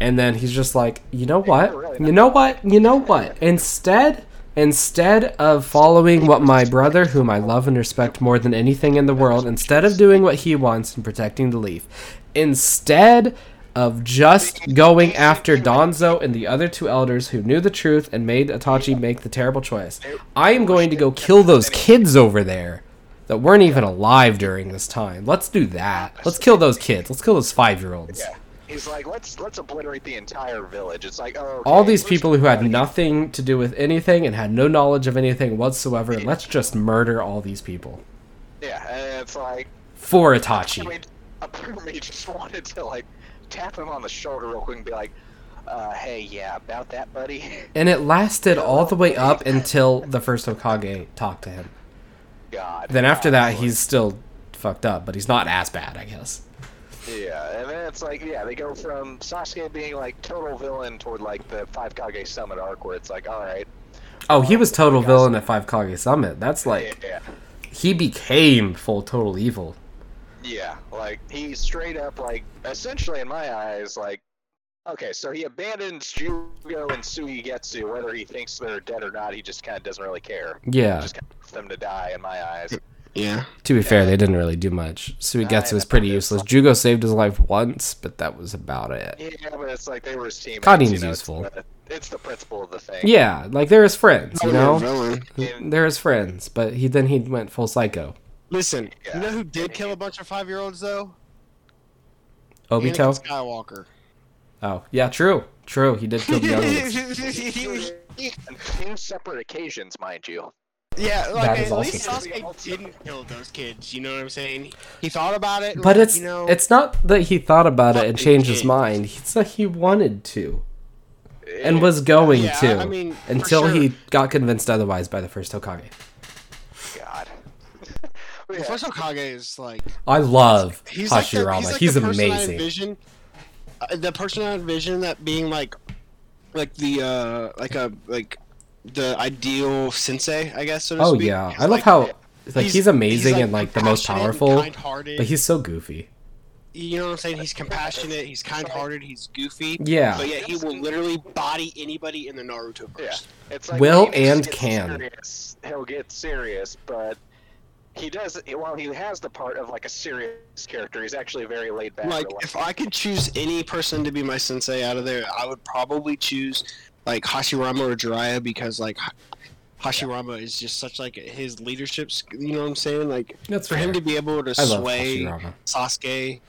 And then he's just like, you know what? You know what? You know what? Instead, instead of following what my brother, whom I love and respect more than anything in the world, instead of doing what he wants and protecting the leaf, instead of just going after Danzo and the other two elders who knew the truth and made Itachi make the terrible choice, I am going to go kill those kids over there that weren't even alive during this time. Let's do that. Let's kill those kids. Let's kill those five year olds. yeah. He's like, let's let's obliterate the entire village. It's like, oh, All these people who had nothing to do with anything and had no knowledge of anything whatsoever, and let's just murder all these people. Yeah, and it's like, For Itachi. (laughs) I mean, a part of me just wanted to like tap him on the shoulder real quick and be like, uh, hey, yeah, about that, buddy. (laughs) And it lasted all the way up until the first Hokage talked to him. God. Then after God, that, Lord. he's still fucked up, but he's not as bad, I guess. Yeah, and then it's like, yeah, they go from Sasuke being like total villain toward like the Five Kage Summit arc, where it's like, all right, Oh, he was total villain at Five Kage Summit. That's like yeah, he became full total evil. Yeah, like he straight up like, essentially in my eyes, like, okay, so he abandons Jugo and Suigetsu, whether he thinks they're dead or not, he just kind of doesn't really care. Yeah. Just kind of wants them to die in my eyes. Yeah. To be fair, they didn't really do much. Suigetsu Nah, was pretty it's useless. Jugo saved his life once, but that was about it. Yeah, but it's like they were his teammates. Karin's you know, useful. It's the, it's the principle of the thing. Yeah, like they're his friends, you Oh, know? villain. They're his friends, but he then he went full psycho. Listen, Yeah. you know who did kill a bunch of five year olds though? Obito? Anakin Skywalker. Oh, yeah, true. True. He did kill the young ones. (laughs) on two separate occasions, mind you. yeah, like That is at also least true. Sasuke didn't kill those kids. You know what I'm saying? He thought about it. But like, it's you know, it's not that he thought about it and Fucking changed his mind. It's that he wanted to and was going Yeah, to I mean, until sure. he got convinced otherwise by the first Hokage. God. the yeah. first Hokage is like I love he's like the, Hashirama. he's, like he's the person I amazing. envision, uh, the person I envision that being like, like the uh like a like the ideal sensei, I guess. So to Oh speak. yeah, He's I love how like he's, amazing like, and like the most powerful, but he's so goofy. you know what I'm saying? He's compassionate, he's kind-hearted, he's goofy. Yeah. But yet he will literally body anybody in the Naruto Yeah. verse. It's like Will when he needs to and can. Serious, he'll get serious, but he does. While he has the part of like a serious character, he's actually very laid back. Like, if I could choose any person to be my sensei out of there, I would probably choose like Hashirama or Jiraiya because like Ha- Hashirama is just such like his leadership. You know what I'm saying? Like That's for him to be able to I sway Hashirama. Sasuke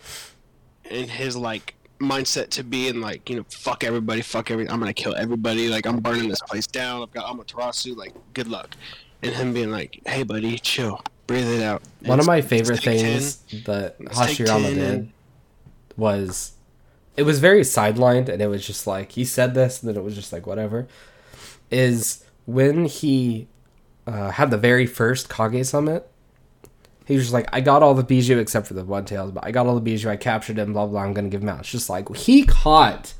and his like mindset to be in like you know fuck everybody, fuck everything. I'm gonna kill everybody. Like I'm burning this place down. I've got Amaterasu. Like good luck. And him being like, hey buddy, chill, breathe it out. One of my favorite take 10. things that Hashirama did and- was it was very sidelined and it was just like he said this and then it was just like whatever is when he uh, had the very first Kage summit he was just like I got all the Bijuu except for the one tails but I got all the Bijuu I captured him blah blah I'm gonna give him out. It's just like he caught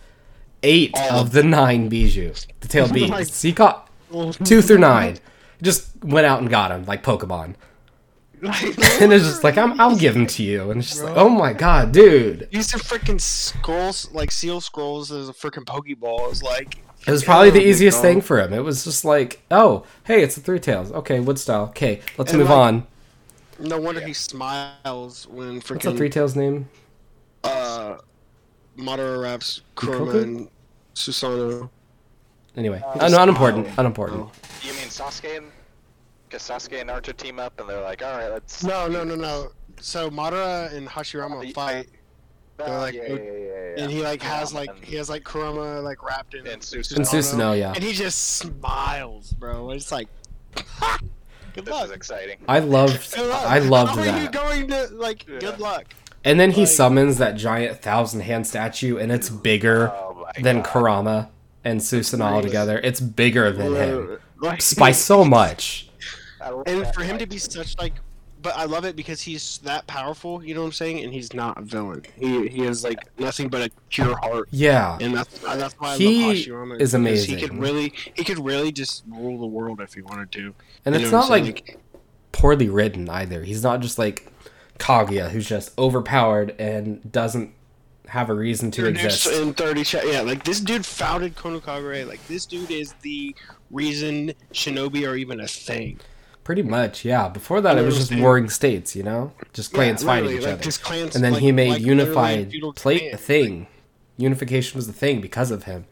eight of the nine Bijuu the tail (laughs) beasts. He caught two through nine. Just went out and got him like Pokemon (laughs) and it's just like I'm I'll give them to you, and it's just like oh my god, dude. Use the freaking scrolls, like seal scrolls, as a freaking Pokeball. Pokeballs. Like It was probably the easiest big thing for him. It was just like oh hey, it's the three tails. Okay, wood style. Okay, let's And, move like, on. no wonder he smiles when What's the three tails name? uh, Madara raps Ikoku? Kurama and Susanoo. Anyway, Uh, un- unimportant. smile. Unimportant. Oh. you mean Sasuke and because Sasuke and Naruto team up and they're like, all right, let's. No, no, no, no. So Madara and Hashirama oh, I- fight, Oh, they're ah, like- yeah, yeah, yeah, yeah, yeah. and he like has like he has like Kurama like wrapped in And Susanoo. And Susanoo, yeah. and he just smiles, bro. It's like, (laughs) good This luck. is exciting. I loved. (laughs) Good luck. I loved How are you going to like? Yeah. Good luck. And then he like- summons that giant thousand hand statue, and it's bigger Oh than God. Kurama and Susanoo together. It's bigger than him Like, by so (laughs) much. I love and for him to be such like but I love it because he's that powerful. You know what I'm saying? And he's not a villain. He he has like nothing but a pure heart, Yeah. and that's uh, that's why I He love Hashirama. is amazing. He could really he could really just rule the world if he wanted to. And You it's not I'm like poorly written either. He's not just like Kaguya, who's just overpowered and doesn't have a reason to exist. in 30 cha- yeah like this dude founded Konohagakure like this dude is the reason shinobi are even a thing Pretty much, yeah. Before that, it was just warring states, you know, just clans Yeah, fighting each like, other. clans, and then like- he made like unified plate a thing. Unification was the thing because of him.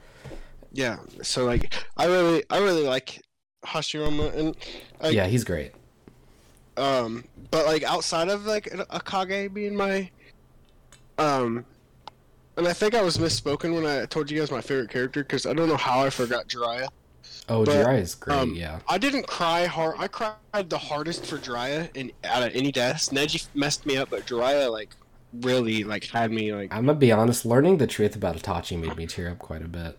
yeah so like i really i really like hashirama and like, yeah, he's great. um but like outside of like Akage being my um and i think i was misspoken when i told you guys my favorite character because i don't know how i forgot jiraiya Oh, But, is great. um, yeah, I didn't cry hard. I cried the hardest for Jiraiya in out of any deaths. Neji messed me up, but Jiraiya like really like had me like I'm gonna be honest. Learning the truth about Itachi made me tear up quite a bit.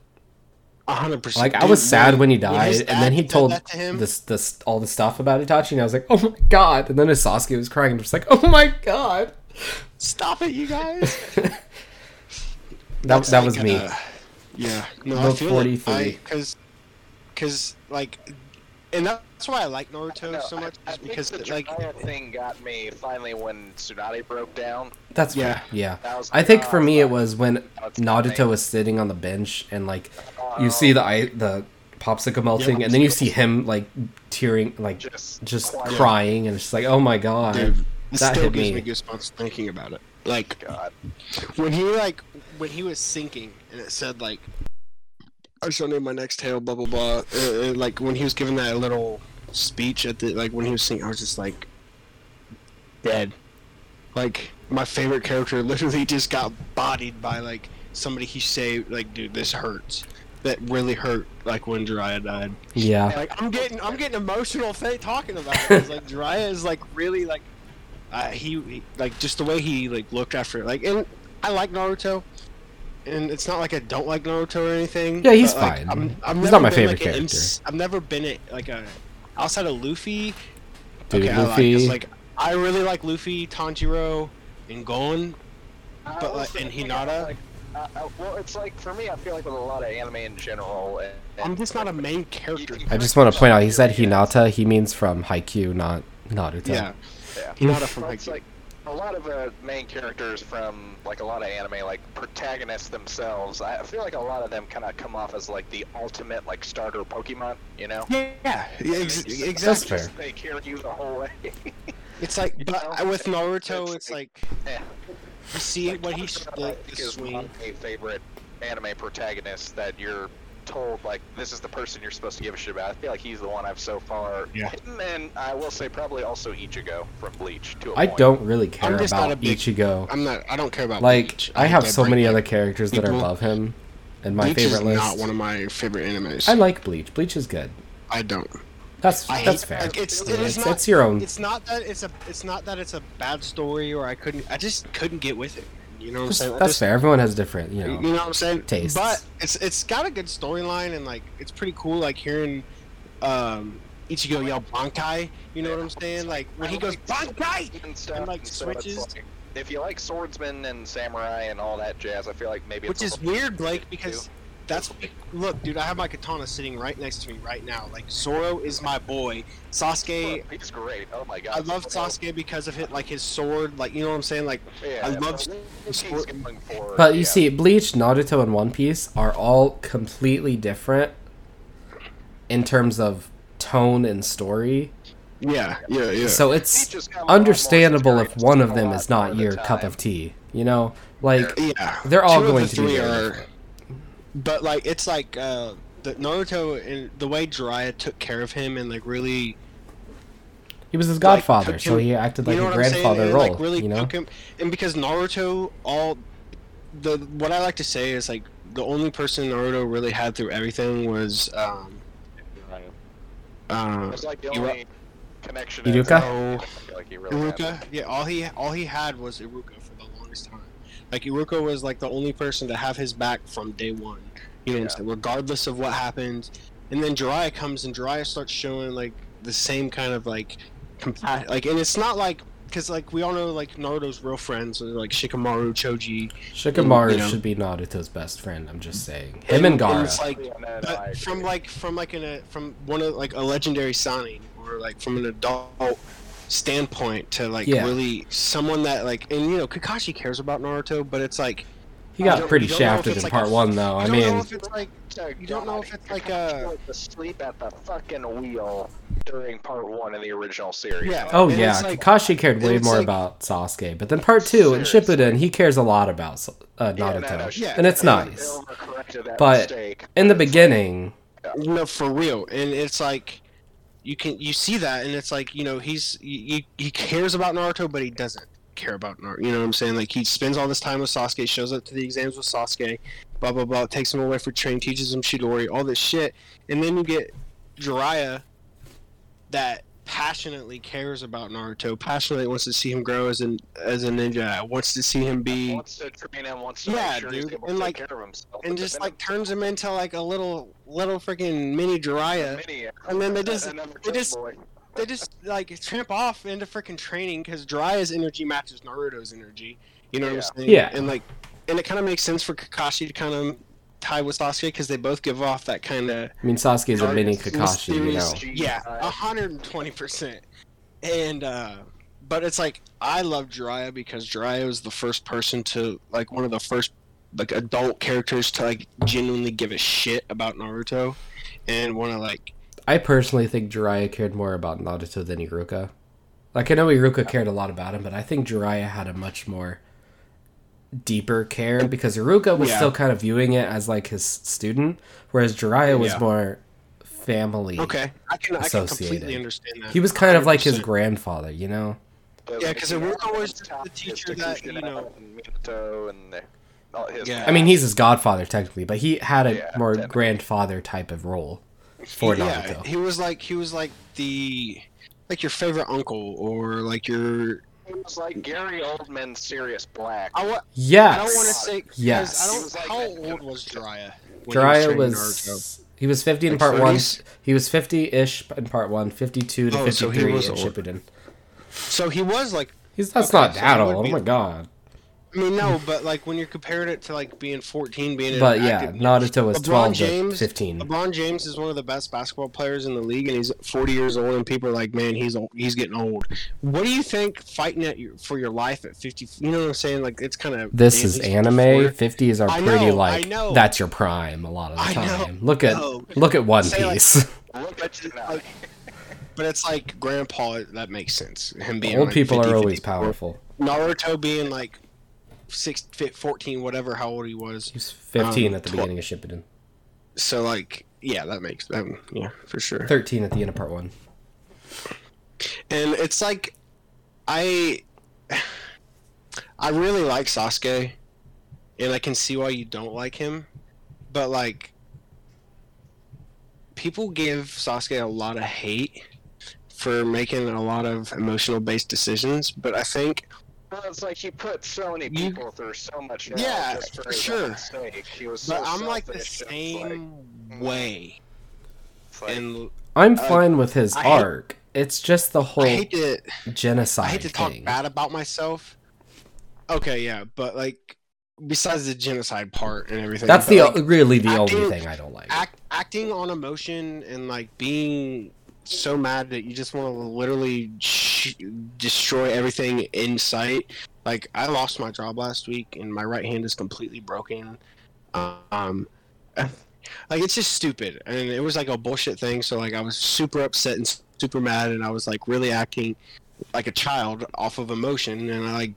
hundred percent. Like I was sad when he died, his and then he told to him- this this all the stuff about Itachi, and I was like, oh my god. And then as Sasuke was crying, and just like, oh my god. Stop it, you guys. (laughs) That that like, was me. yeah, no, I feel 43. it. Because, because like, and that's why I like Naruto No, so much, I, I is think because the like, Jiraiya thing got me finally when Tsunade broke down. That's yeah. fair. Yeah. That was I think like, for oh, me it was when now Naruto coming. was sitting on the bench and like Oh, you see the i the popsicle melting, and then you see him like tearing, like just just quiet. crying, and it's just like, oh my god. dude, it that still hit gives me. me goosebumps thinking about it. Like God. when he like when he was sinking and it said like I shall name my next tale blah blah blah uh, uh, like when he was giving that little speech at the like when he was singing I was just like dead like my favorite character literally (laughs) just got bodied by like somebody he saved like dude this hurts that really hurt like when Jiraiya died Yeah. like I'm getting I'm getting emotional th- talking about it. It's like Jiraiya is like really like uh, he, he like just the way he like looked after like and I like Naruto. And it's not like I don't like Naruto or anything. Yeah, he's but, like, fine. I'm, I've He's not my favorite like, character. ins- I've never been a, like a outside of Luffy. Dude, okay, I like, Luffy. 'cause, like I really like Luffy, Tanjiro, and Gon. But, like, also and Hinata? Uh, uh, well, it's like for me, I feel like with a lot of anime in general. And, I'm just not a main character. I just want to point out he said Hinata. He means from Haikyuu, not Naruto. Yeah, Yeah. Hinata from Well, Haikyuu. like a lot of uh, main characters from like a lot of anime, like protagonists themselves. I feel like a lot of them kind of come off as like the ultimate like starter Pokemon. You know? Yeah, yeah, ex- They just- exactly. That's fair. They carry you the whole way. (laughs) It's like, You but know? with Naruto, It's it's like yeah. you see Like, what he's like think, the swing. one of my favorite anime protagonists that you're told like this is the person you're supposed to give a shit about. I feel like he's the one I've so far Yeah. hidden, and I will say probably also Ichigo from Bleach to a I point. don't really care just not about a big- Ichigo. I'm not. I don't care about Like Bleach. I have so many other characters that are above him And my Bleach favorite is list. not one of my favorite animes. I like Bleach. Bleach is good. I don't. That's I that's hate, fair. Like, it's, Yeah, it's, it's, not. it's your own. It's not that it's a. It's not that it's a bad story or I couldn't. I just couldn't get with it. You know what I'm saying? That's just- fair. Everyone has different, you know. You know what I'm saying? tastes. But it's it's got a good storyline and like it's pretty cool. Like hearing um, Ichigo yell Bankai. You know what I'm saying? Like when he goes Bankai. and stuff, and, like, and so switches. like, if you like swordsmen and samurai and all that jazz, I feel like maybe Which it's is a little weird, Blake, too. because that's look, dude. I have my katana sitting right next to me right now. Like Zoro is my boy. Sasuke, Look, he's great. Oh my god, I love Zoro, Sasuke because of it, like his sword. Like you know what I'm saying? Like Yeah, I but love what sport- But you yeah. see, Bleach, Naruto, and One Piece are all completely different in terms of tone and story. yeah, yeah, yeah. So it's has got a lot more understandable if one of them is not your cup of tea. You know, like yeah, they're all Two going the to be three are- different. But like it's like uh the Naruto and the way Jiraiya took care of him and like really he was his like, godfather, so he acted like you know a what I'm saying? grandfather And, role. Like, really you know, took him, and because Naruto, all the what I like to say is like the only person Naruto really had through everything was um uh, It's like the Ira- only connection. Iruka? oh, like really. Iruka. Yeah, all he all he had was Iruka for the longest time. Like Iruka was like the only person to have his back from day one. You know Yeah. Regardless of what happened. And then Jiraiya comes and Jiraiya starts showing like the same kind of like compa- like, and it's not like because like we all know like Naruto's real friends are like Shikamaru, Choji. Shikamaru you know. should be Naruto's best friend. I'm just saying. Him and Gaara. it's like Yeah, no, no, I but from like from like an, a from one of like a legendary Sannin or like from an adult standpoint to like Yeah. really someone that like and you know Kakashi cares about Naruto, but it's like he got pretty you don't know if shafted it's in like part a- one, though. you I don't know mean, if it's like you don't know if it's like Kakashi a- went sleep at the fucking wheel during part one of the original series. Yeah. oh and yeah, it's like- Kakashi cared way more like- about Sasuke, but then part two in Seriously. Shippuden, he cares a lot about uh, Yeah, Naruto, no, no, Yeah. and it's nice. They But mistake. In the beginning, no for real, and it's like you can you see that, and it's like you know he's he, he cares about Naruto, but he doesn't care about Naruto. You know what I'm saying? Like he spends all this time with Sasuke, shows up to the exams with Sasuke, blah blah blah, takes him away for training, teaches him Chidori, all this shit, and then you get Jiraiya that passionately cares about Naruto, passionately wants to see him grow as an as a ninja, wants to see him be wants to train him, wants to Yeah, make sure he's dude, and, like- take care of himself. and just like turns him into like a little little freaking mini Jiraiya. mini- and then they just- they just- boy. They just like tramp off into freaking training because Jiraiya's energy matches Naruto's energy. You know what Yeah. I'm saying? Yeah. And like, and it kind of makes sense for Kakashi to kind of tie with Sasuke because they both give off that kind of I mean, Sasuke's a Dark, mini Kakashi, you know. mysterious- yeah, hundred and twenty percent. And uh but it's like I love Jiraiya because Jiraiya was the first person to like one of the first like adult characters to like genuinely give a shit about Naruto and want to like I personally think Jiraiya cared more about Naruto than Iruka. Like I know Iruka cared a lot about him, but I think Jiraiya had a much more deeper care because Iruka was Yeah. still kind of viewing it as like his student, whereas Jiraiya was Yeah. more family. okay, I can I can completely understand that. He was kind of like his grandfather, you know. Yeah, because Iruka was the teacher that, you know- and and all his Yeah. I mean, he's his godfather technically, but he had a Yeah, more technically. grandfather type of role for yeah, Naruto. he was like he was like the like your favorite uncle or like your He was like Gary Oldman's Sirius Black. I, wa- Yes. I don't want to say 'cause Yes. I don't. was like how old was of- Jiraiya? Jiraiya training was Naruto? he was 50 in Like part 1. He was 50-ish in part 1, 52 to Oh, so he 53 was in old. Shippuden. So he was like. He's that's Okay, not so that he would old. Oh my god. I mean, no, but like when you're comparing it to like being 14, being an But yeah, active- Naruto was LeBron 12 James- 15. LeBron James is one of the best basketball players in the league, and he's 40 years old, and people are like, "Man, he's old, he's getting old." What do you think fighting at your, for your life at 50? You know what I'm saying? Like it's kind of This is anime. 50s are I pretty know, like that's your prime a lot of the I know, time. Look at no. look at One Say, Piece. (laughs) (laughs) Look at you now. Like, But it's like grandpa. That makes sense. Him being Old like, people 50, are always 54. powerful. Naruto being like six, 14, whatever, how old he was. He's 15 Um, at the beginning of Shippuden. So like, yeah, that makes um, yeah for sure. 13 at the end of part 1. And it's like, I, I really like Sasuke, and I can see why you don't like him, but like, people give Sasuke a lot of hate for making a lot of emotional based decisions, but I think Well, it's like he put so many You- people through so much hell Yeah, just for, for his sure. sake. He was but I'm like the same like- way. like- And I'm Uh, fine with his I hate- arc. It's just the whole I hate to genocide I hate to talk thing. bad about myself. Okay, yeah, but like besides the genocide part and everything, That's the like, really the acting- only thing I don't like. act, acting on emotion and like being so mad that you just want to literally sh- destroy everything in sight. Like I lost my job last week and my right hand is completely broken. Um, (laughs) like it's just stupid and it was like a bullshit thing. So like I was super upset and super mad and I was like really acting like a child off of emotion and I like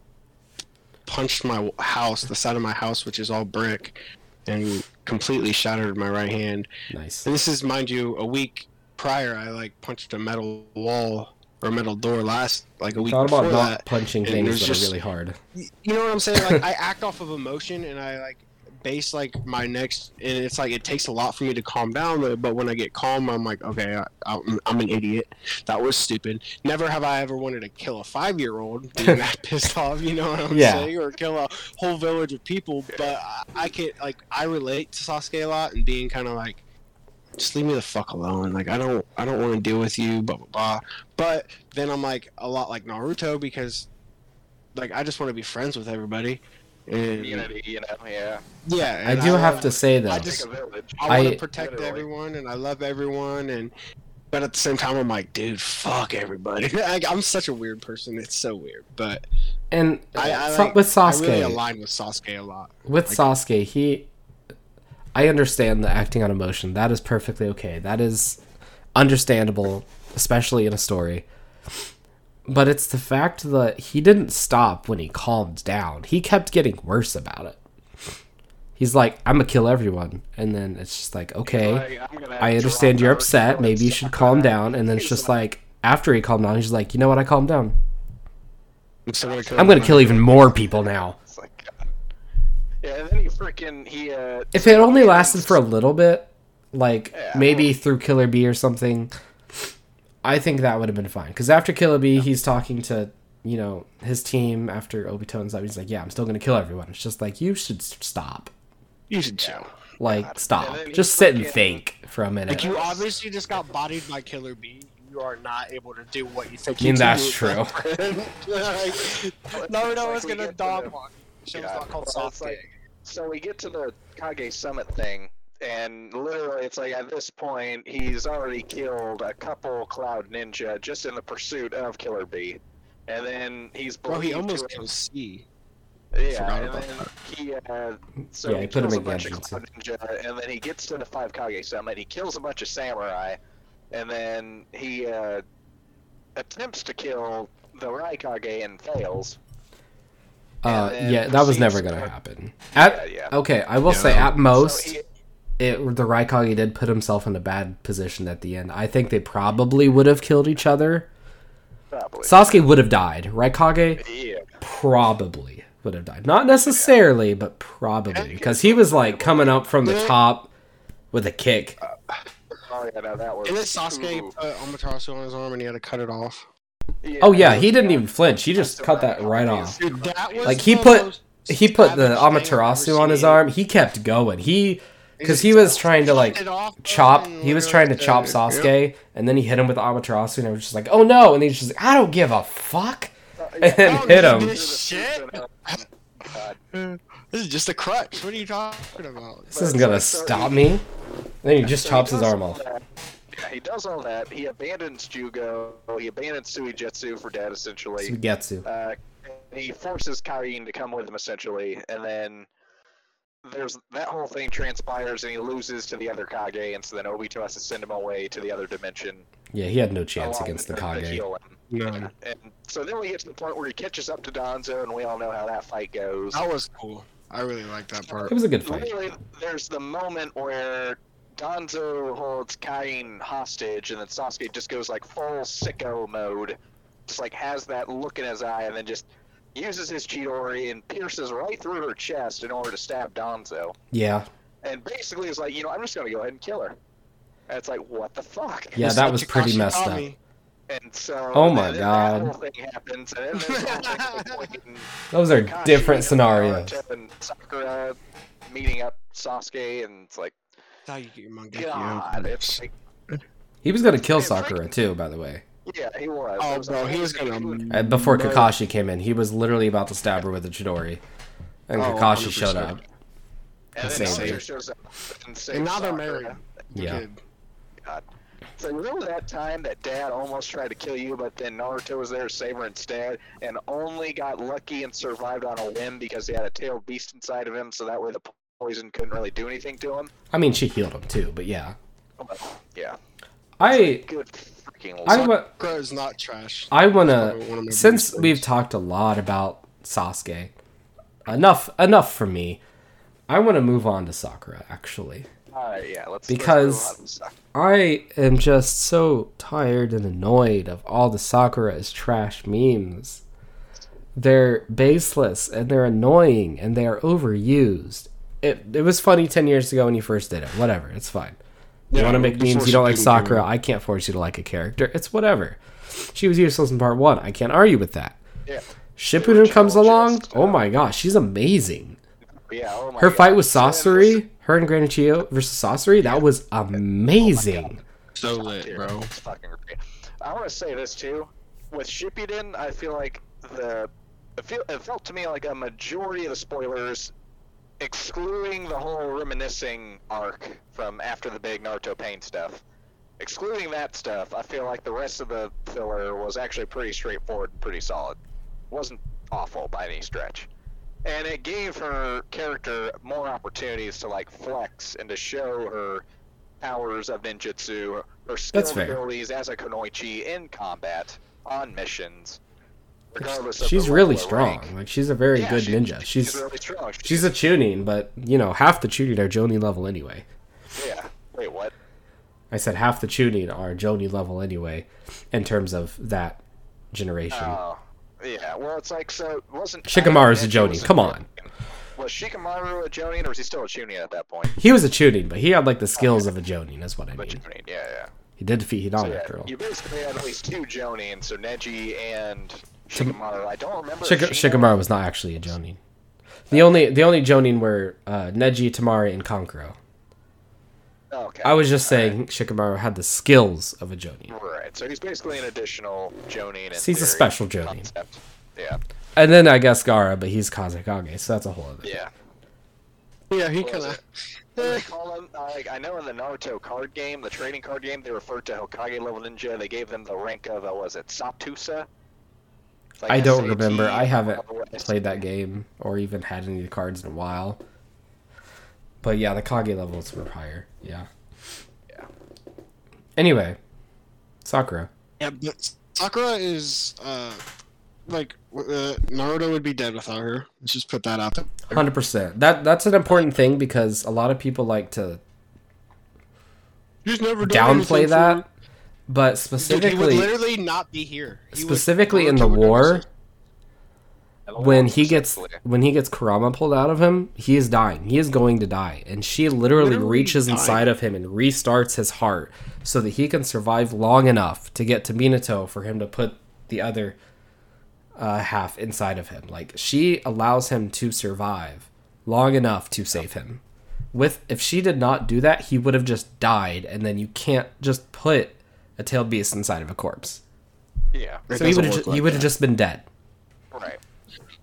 punched my house, the side of my house, which is all brick, and completely shattered my right hand. Nice. And this is, mind you, a week prior. I like punched a metal wall or a metal door last, like a week Thought before about not that. punching and things that just- are really hard. You know what I'm saying? Like I act off of emotion, and I like base like my next, and it's like it takes a lot for me to calm down. But, but when I get calm, I'm like, okay, I, I'm, I'm an idiot. That was stupid. Never have I ever wanted to kill a five year old being (laughs) that pissed off. You know what I'm Yeah. saying? Or kill a whole village of people. But I, I can like I relate to Sasuke a lot and being kind of like just leave me the fuck alone. Like I don't I don't want to deal with you, blah blah blah. But then I'm like a lot like Naruto because like I just want to be friends with everybody. And Community, you know, yeah. yeah, I and do have love- to say though, I just- a. I want to protect Literally. everyone and I love everyone and but at the same time I'm like, dude, fuck everybody. (laughs) like, I'm such a weird person. It's so weird. But and I, I so- like, with I Sasuke, really align with Sasuke a lot. with Like- Sasuke, he I understand the acting on emotion. That is perfectly okay. That is understandable, especially in a story. But it's the fact that he didn't stop when he calmed down. He kept getting worse about it. He's like, I'm gonna kill everyone. And then it's just like, okay, Like, I understand you're upset. Maybe you should calm down. And then it's just like, after he calmed down, he's like, you know what? I calmed down. I'm gonna kill I'm gonna kill even more people now. Like. Yeah, and then he freaking he. Uh, If it only lasted for a little bit, like Yeah. maybe through Killer Bee or something, I think that would have been fine. Because after Killer Bee, he's talking to you know his team after Obito and stuff. He's like, "Yeah, I'm still gonna kill everyone." It's just like you should stop. You should chill. Like God. stop. And then he Just sit and think for a minute. Like you obviously just got bodied by Killer Bee. You are not able to do what you think. I mean, you that's do, true. (laughs) like, Naruto like was gonna get dog the- walk. The show's Yeah, not called well, it's Sasuke. like- So we get to the Kage Summit thing, and literally, it's like at this point, he's already killed a couple Cloud Ninja just in the pursuit of Killer Bee, and then he's Bro, he almost kills C. Yeah, Forgot and about then he uh, so Yeah, he, he put him kills a bunch of Cloud Ninja, and then he gets to the Five Kage Summit. He kills a bunch of samurai, and then he uh, attempts to kill the Raikage and fails. Uh, yeah, that was never gonna happen. At yeah, yeah. okay, I will Yeah, say that- at most. So he, it the Raikage did put himself in a bad position at the end. I think they probably would have killed each other. probably. Sasuke would have died. Raikage yeah. probably would have died. Not necessarily, but probably because he was like coming up from the top with a kick. Oh yeah, no, that was. And then Sasuke Ooh. put Amaterasu on his arm and he had to cut it off. Oh yeah, he didn't even flinch. He just cut that right off. Dude, that was Like, he put- He put the savage thing I've Amaterasu on his arm. He kept going. He because he was trying to like cut it off, chop. He was trying to chop said, Sasuke, and then he hit him with Amaterasu, and I was just like, "Oh no!" And he's just like, "I don't give a fuck," (laughs) and hit him. this shit. God. This is just a crutch. What are you talking about? This isn't gonna stop me. Then he just chops his arm off. That. Yeah, he does all that. He abandons Jugo. He abandons Suijetsu for dead, essentially. Suigetsu. Uh, he forces Karin to come with him, essentially, and then there's that whole thing transpires, and he loses to the other Kage, and so then Obito has to send him away to the other dimension. Yeah, he had no chance against the with him to Kage. heal him. No, And so then we get to the point where he catches up to Danzo, and we all know how that fight goes. that was cool. I really like that part. It was a good fight. Literally, there's the moment where Danzo holds Karin hostage, and then Sasuke just goes like full sicko mode, just like has that look in his eye, and then just uses his Chidori and pierces right through her chest in order to stab Danzo, Yeah, and basically is like, you know, I'm just gonna go ahead and kill her. And it's like, what the fuck? yeah, Just that like was pretty messed up. And so, Oh my and God. that whole thing happens, and then there's the whole thing between Those are Kakashi different scenarios. And Sakura meeting up Sasuke, and it's like, That's how you get your Mangekyo. God, it's like, He was gonna kill Sakura too, by the way. yeah, he was. Oh, There was a bro, he was gonna. And before murder- Kakashi came in, he was literally about to stab her with a Chidori, and Oh, Kakashi showed 100%. up. And That's then insane. Naruto shows up and saves And now they're married. Yeah. Good. So remember that time that Dad almost tried to kill you, but then Naruto was there to save her instead, and only got lucky and survived on a whim because he had a tail beast inside of him, so that way the poison couldn't really do anything to him. I mean, she healed him too, but yeah. Oh, yeah, I good freaking. I luck. wa- Sakura is not trash. I wanna one of my since we've things. talked a lot about Sasuke, enough enough for me. I want to move on to Sakura actually. Alright, yeah, let's Because- let's move on to Sakura. I am just so tired and annoyed of all the Sakura is trash memes. They're baseless and they're annoying and they are overused. It it was funny ten years ago when you first did it. Whatever, it's fine. You Yeah, want to make memes, you don't like Sakura. out. I can't force you to like a character. It's whatever. She was useless in part one. I can't argue with that. Yeah. Shippuden comes along. just, Oh my gosh, she's amazing. Yeah, oh my Her God. fight with So then Sasori, her and Granny Chiyo versus Sasori, that was amazing. So lit, bro. It's fucking great. I want to say this too. With Shippuden, I feel like the it, feel, it felt to me like a majority of the spoilers, excluding the whole reminiscing arc from after the big Naruto pain stuff. Excluding that stuff, I feel like the rest of the filler was actually pretty straightforward and pretty solid. wasn't awful by any stretch. And it gave her character more opportunities to like flex and to show her powers of ninjutsu, her skill abilities as a Kunoichi in combat, on missions. Regardless She's really strong. rank. Like she's a very Yeah, good she- ninja. She's, She's really strong. she's a Chunin, but you know half the Chunin are Jonin level anyway. yeah. Wait, what? I said half the Chunin are Jonin level anyway, in terms of that generation. Oh, yeah. Well, it's like so. it Wasn't Shikamaru's a was come on. Was Shikamaru a Jonin, or was he still a Chunin at that point? he was a Chunin, but he had like the oh, skills of a Jonin. That's what I But mean. Chunin, yeah, yeah. He did defeat So Hidana yeah, after all. you basically had at least two Jonin, so Neji and Shikamaru. I don't remember. Shik- if Shikamaru was not actually a Jonin. The only the only Jonin were uh, Neji, Temari, and Kankuro. Oh, okay. I was just saying Shikamaru had the skills of a Jonin. Right. So he's basically an additional Jonin. in He's a special Jonin. concept. Yeah. And then I guess Gaara, but he's Kazekage, so that's a whole other. Yeah. Yeah, he kind of. What (laughs) they call them? Like, I know in the Naruto card game, the trading card game, they referred to Hokage level ninja. They gave them the rank of, uh, was it Satusa? It's like I don't SAT, remember. I haven't played that game or even had any of the cards in a while. But yeah, the Kage levels were higher. Yeah. Yeah. Anyway, Sakura. Yeah, but Sakura is uh, like uh, Naruto would be dead without her. Let's just put that out there. Hundred percent. That that's an important thing because a lot of people like to He's never done anything downplay for that. Her. But Dude, he would specifically, literally not be here. He would- specifically in the Naruto would never war, when he gets Specifically. when he gets Kurama pulled out of him, he is dying. He is going to die, and she literally, Literally reaches dying. inside of him and restarts his heart so that he can survive long enough to get to Minato for him to put the other uh, half inside of him. Like she allows him to survive long enough to save him. With if she did not do that, he would have just died, and then you can't just put a tailed beast inside of a corpse. Yeah. So he would have work he would have just been dead. Right.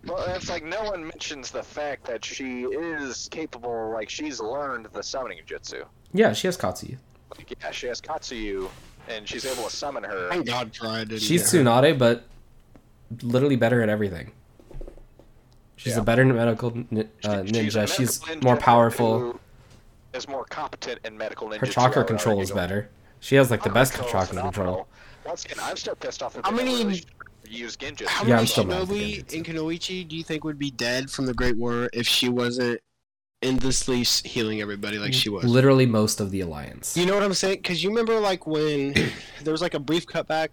Well, it's like no one mentions the fact that she is capable, like she's learned the summoning jutsu. Yeah, she has Katsuyu. Like, yeah, she has Katsuyu, and she's able to summon her. Thank God Pride didn't She's get her. Tsunade, but literally better at everything. She's Yeah. a better medical uh, ninja. medical She's ninja more powerful. who Is more competent in medical ninja. Her chakra control is better. She has like the best chakra control. Once again, I'm still pissed off How they never many- really use Genjutsu. How Yeah, many I'm still mad at the Shinobi Genjutsu. and Kunoichi do you think would be dead from the Great War if she wasn't endlessly healing everybody like she was? Literally most of the alliance. You know what I'm saying? Because you remember like when (coughs) there was like a brief cutback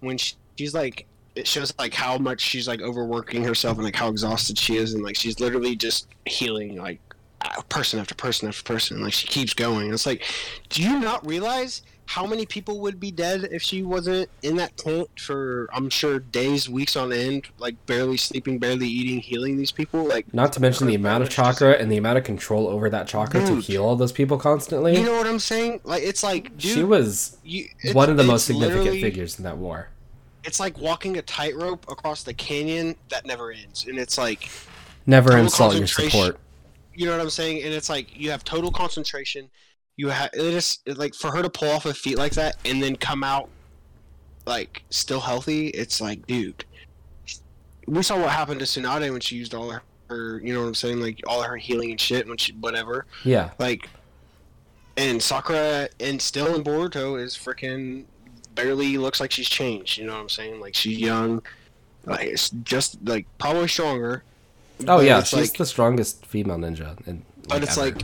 when she, she's like it shows like how much she's like overworking herself and like how exhausted she is and like she's literally just healing like person after person after person like she keeps going. It's like, do you not realize how many people would be dead if she wasn't in that tent for I'm sure days, weeks on end, like barely sleeping, barely eating, healing these people? Like Not to mention the amount of chakra and the amount of control over that chakra to heal all those people constantly. you know what I'm saying? Like it's like dude, she was you, one of the most significant figures in that war. it's like walking a tightrope across the canyon that never ends and it's like Never insult your support. You know what i'm saying? And it's like you have total concentration. You have it is like for her to pull off a feat like that and then come out like still healthy it's like dude. We saw what happened to Tsunade when she used all her, her you know what i'm saying? Like all her healing and shit when she whatever. Yeah. like and sakura and still in boruto is freaking barely looks like she's changed you know what i'm saying? Like she's young like it's just like probably stronger Oh yeah, she's like, the strongest female ninja. In, but it's ever. like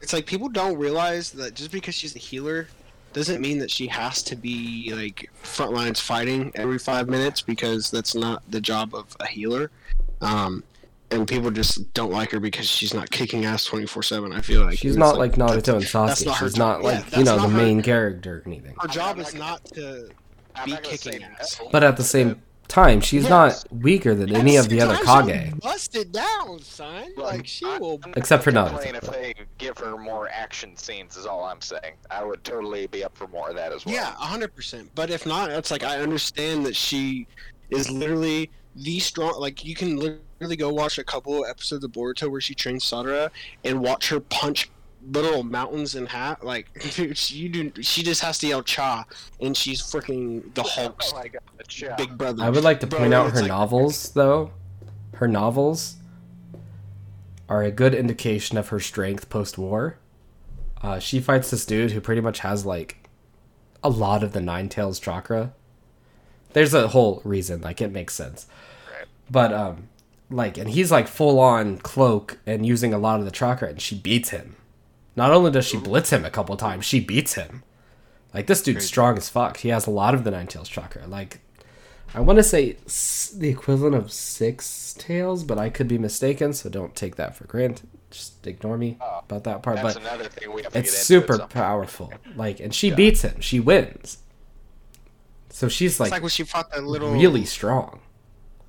it's like people don't realize that just because she's a healer doesn't mean that she has to be like front lines fighting every five minutes because that's not the job of a healer um and people just don't like her because she's not kicking ass 24-7 i feel like she's not it's like Naruto and Sasuke. not She's not Yeah, like you know the her- main character or anything. her job is not to I'm be not kicking ass. But at the same time. She's Yes. not weaker than any of the other Kage. she'll Bust it down, son. Look, Like she I- will. Except for gonna Naruto. If they give her more action scenes, is all I'm saying. I would totally be up for more of that as well. Yeah, hundred percent. But if not, it's like I understand that she is literally the strong. Like you can literally go watch a couple episodes of Boruto where she trains Sadara and watch her punch literal mountains in half. Like (laughs) dude, she, you do. She just has to yell cha, and she's freaking the Hulk's Oh god, yeah. big brother. I would like to Bro, point out her like- novels, though. Her novels are a good indication of her strength post war. Uh, she fights this dude who pretty much has like a lot of the Nine Tails chakra. There's a whole reason, like it makes sense. Right. But um, like, and he's like full on cloak and using a lot of the chakra, and she beats him. Not only does she blitz him a couple times, she beats him. Like this dude's strong as fuck. He has a lot of the Nine Tails chakra. Like I want to say the equivalent of six tails, but I could be mistaken, so don't take that for granted. Just ignore me about that part. That's but another thing we have to it's get super at powerful. Like, and she beats him. She wins. So she's It's like, like when she fought that little. really strong.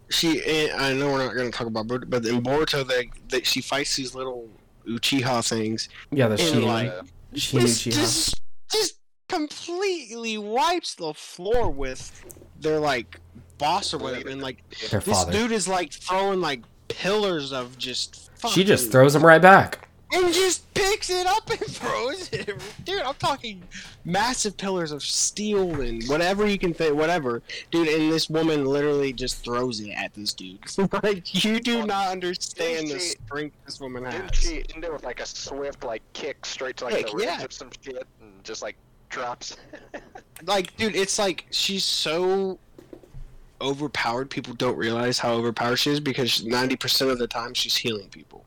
She. eh, I know we're not going to talk about Boruto, but in Boruto, they, they she fights these little Uchiha things. Yeah, the Shin, like, Shin just, Uchiha. just, just completely wipes the floor with their like boss or whatever, and like Their this father. dude is like throwing like pillars of just. She just throws him right back. And just picks it up and (laughs) throws it. Dude, I'm talking massive pillars of steel and whatever you can think, whatever. Dude, and this woman literally just throws it at this dude. (laughs) like, you do not understand the strength this woman Didn't has. she end it with like a swift like kick straight to like the ribs yeah. or some shit and just like drops? (laughs) Like, dude, it's like she's so overpowered. People don't realize how overpowered she is because 90% of the time she's healing people.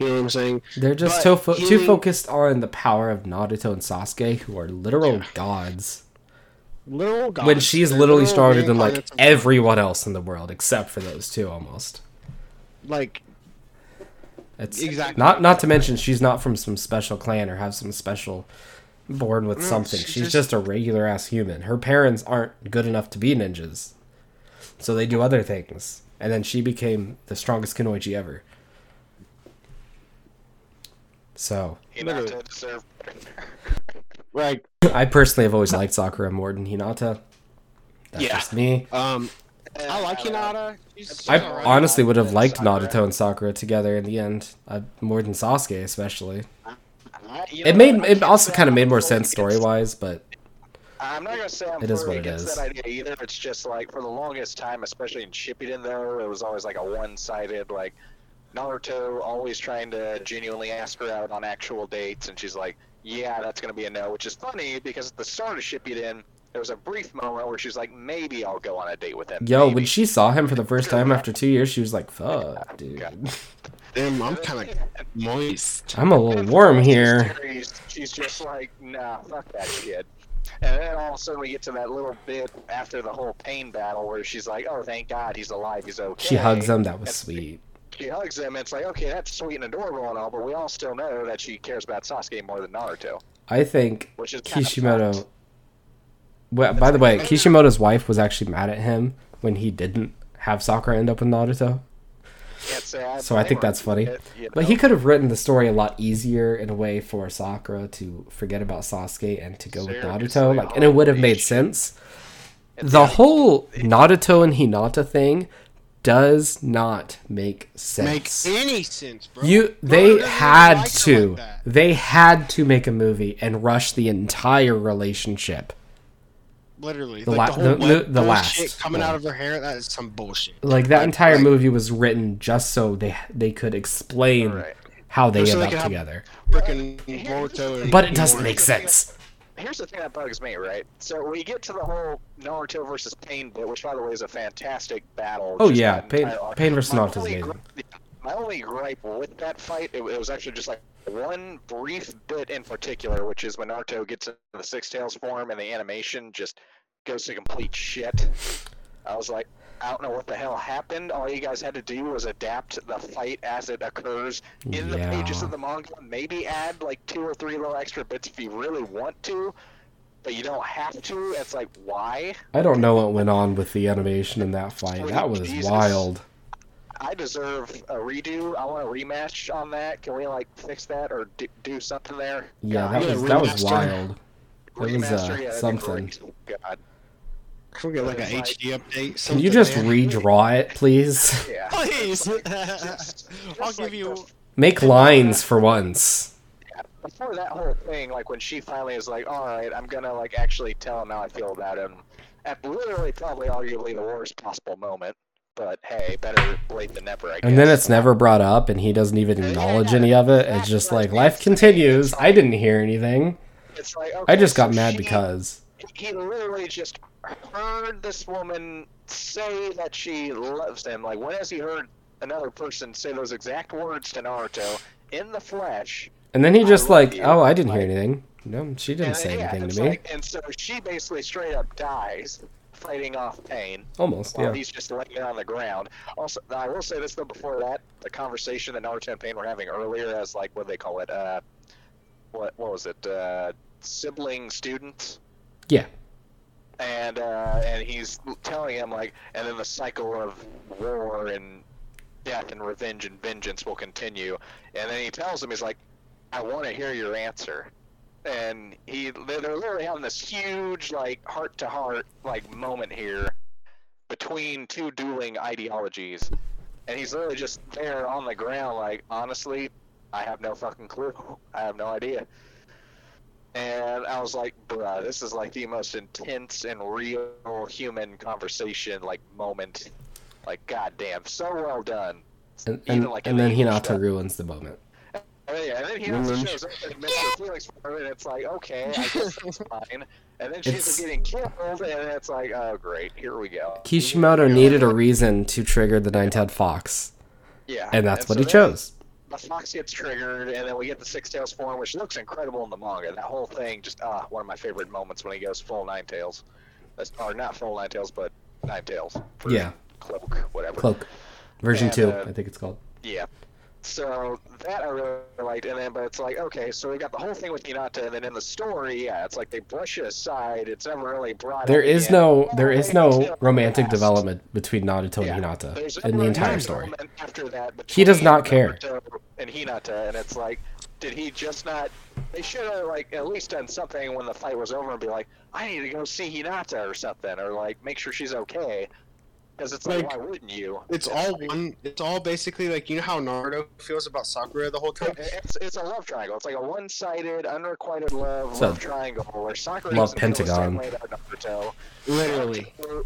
You know what I'm saying? They're just But too, fo- too focused on the power of Naruto and Sasuke, who are literal Yeah. gods. Literal gods. when she's They're literally stronger than like reincarnates of God. everyone else in the world except for those two almost. Like, It's Exactly. not not to mention she's not from some special clan or have some special born with No, something. she's She's just- just a regular ass human. Her parents aren't good enough to be ninjas. So they do other things. And then she became the strongest Kunoichi ever. So Hinata deserved better. like, (laughs) I personally have always liked Sakura more than Hinata. That's Yeah. just me. um, I like. Hinata. She's, I she's honestly would have liked Sakura. Naruto and Sakura together in the end, uh, more than Sasuke especially. I- you It made what, it also kind of made more sense story wise, but I'm not gonna say I'm It is what it against is. that idea either. It's just like for the longest time, especially in Shippuden, though, it was always like a one-sided like Naruto always trying to genuinely ask her out on actual dates, and she's like, "Yeah, that's gonna be a no," which is funny because at the start of Shippuden, there was a brief moment where she's like, "Maybe I'll go on a date with him." yo, maybe." when she saw him for the first time after two years, she was like, "Fuck, dude, Damn, (laughs) I'm kind of moist. I'm a little warm here." She's just like, nah, fuck that shit. And then all of a sudden we get to that little bit after the whole pain battle where she's like, oh, thank God he's alive, he's okay. She hugs him. That was And sweet. She hugs him, it's like, okay, that's sweet and adorable and all, but we all still know that she cares about Sasuke more than Naruto, I think which is Kishimoto. Well, by the way, Kishimoto's wife was actually mad at him when he didn't have Sakura end up with Naruto. So I think that's funny. It- you But he could have written the story a lot easier in a way for Sakura to forget about Sasuke and to go with Naruto, like, and it would have made sense. The whole Naruto and Hinata thing does not make Make sense. any sense, bro? You they doesn't had like to like they had to make a movie and rush the entire relationship. Literally, The like la- the whole the- the- the last coming one. out of her hair. That is some bullshit. Like that Like- entire like- movie was written just so they they could explain Right. how they So end they up together. Freaking Here's Boruto But it doesn't make sense. Here's the thing that bugs me, right? So we get to the whole Naruto versus Pain bit, which by the way is a fantastic battle. Oh yeah, Pain. Pain versus Naruto is amazing. My only gripe with that fight, it, it was actually just like one brief bit in particular, which is when Naruto gets into the Six Tails form and the animation just goes to complete shit. I was like, I don't know what the hell happened. All you guys had to do was adapt the fight as it occurs in the pages of the manga. Maybe add like two or three little extra bits if you really want to. but you don't have to. It's like why? I don't know what went on with the animation in that fight. That was Jesus. wild. I deserve a redo. I want a rematch on that. Can we like fix that or do, do something there? Yeah, God, that was that was remaster. wild. That was, uh, remaster, yeah, something. God, Can we get like a It's like- HD update? Can you just man? redraw it, please? yeah. (laughs) Please. Just- (laughs) I'll just give you. Make uh, lines for once. before that whole thing, like when she finally is like, "All right, I'm gonna like actually tell him how I feel about him," at literally probably arguably the worst possible moment. But hey, better late than never, I guess. And then it's never brought up, and he doesn't even acknowledge any of it. It's just like life continues. I didn't hear anything. It's like, I just got so mad she- because. he literally just heard this woman say that she loves him. Like, when has he heard another person say those exact words to Naruto in the flesh? And then he just like, you. oh, I didn't hear anything. No, she didn't And, say yeah, anything to me. like- and so she basically straight up dies fighting off pain Almost, yeah. he's just laying there on the ground. Also, I will say this though. Before that, the conversation that Naruto and Pain were having earlier, as like what do they call it? Uh, what what was it? Uh, sibling students. Yeah. And uh, and he's telling him like, and then the cycle of war and death and revenge and vengeance will continue. And then he tells him, he's like, I want to hear your answer. And he, they're literally having this huge, like, heart to heart, like, moment here between two dueling ideologies. And he's literally just there on the ground, like, honestly, I have no fucking clue. I have no idea. And I was like, bruh, this is like the most intense and real human conversation, like, moment. Like, goddamn, so well done. And, and, like, and then Hinata stuff. ruins the moment. And, yeah, and then he Women. Mm-hmm. also shows up and admits her feelings for her, and it's like, okay, I guess (laughs) that's fine. And then she's It's- getting killed, and it's like, oh, great, here we go. Kishimoto needed a reason to trigger the nine-tailed fox, Yeah. and that's what so he chose. The fox gets triggered, and then we get the Six Tails form, which looks incredible in the manga. That whole thing, just ah, one of my favorite moments when he goes full Nine Tails. That's, or not full Nine Tails, but Nine Tails. Yeah. Cloak, whatever. Cloak. Version And, 2, uh, I think it's called. Yeah. So that I really liked, and then but it's like okay, so we got the whole thing with Hinata, and then in the story, yeah, it's like they brush it aside. It's never really brought. There is no there is no romantic last. development between Naruto Yeah. and Hinata There's in the entire story. After that, He does not care. And Hinata, and it's like, did he just not? They should have like at least done something when the fight was over and be like, I need to go see Hinata or something, or like make sure she's okay. Because it's like, Like, why wouldn't you? It's all one. It's all basically like you know how Naruto feels about Sakura the whole time. It's, it's a love triangle. It's like a one-sided, unrequited love It's a love triangle where Sakura love doesn't feel the same pentagon. way about Naruto. Literally. Naruto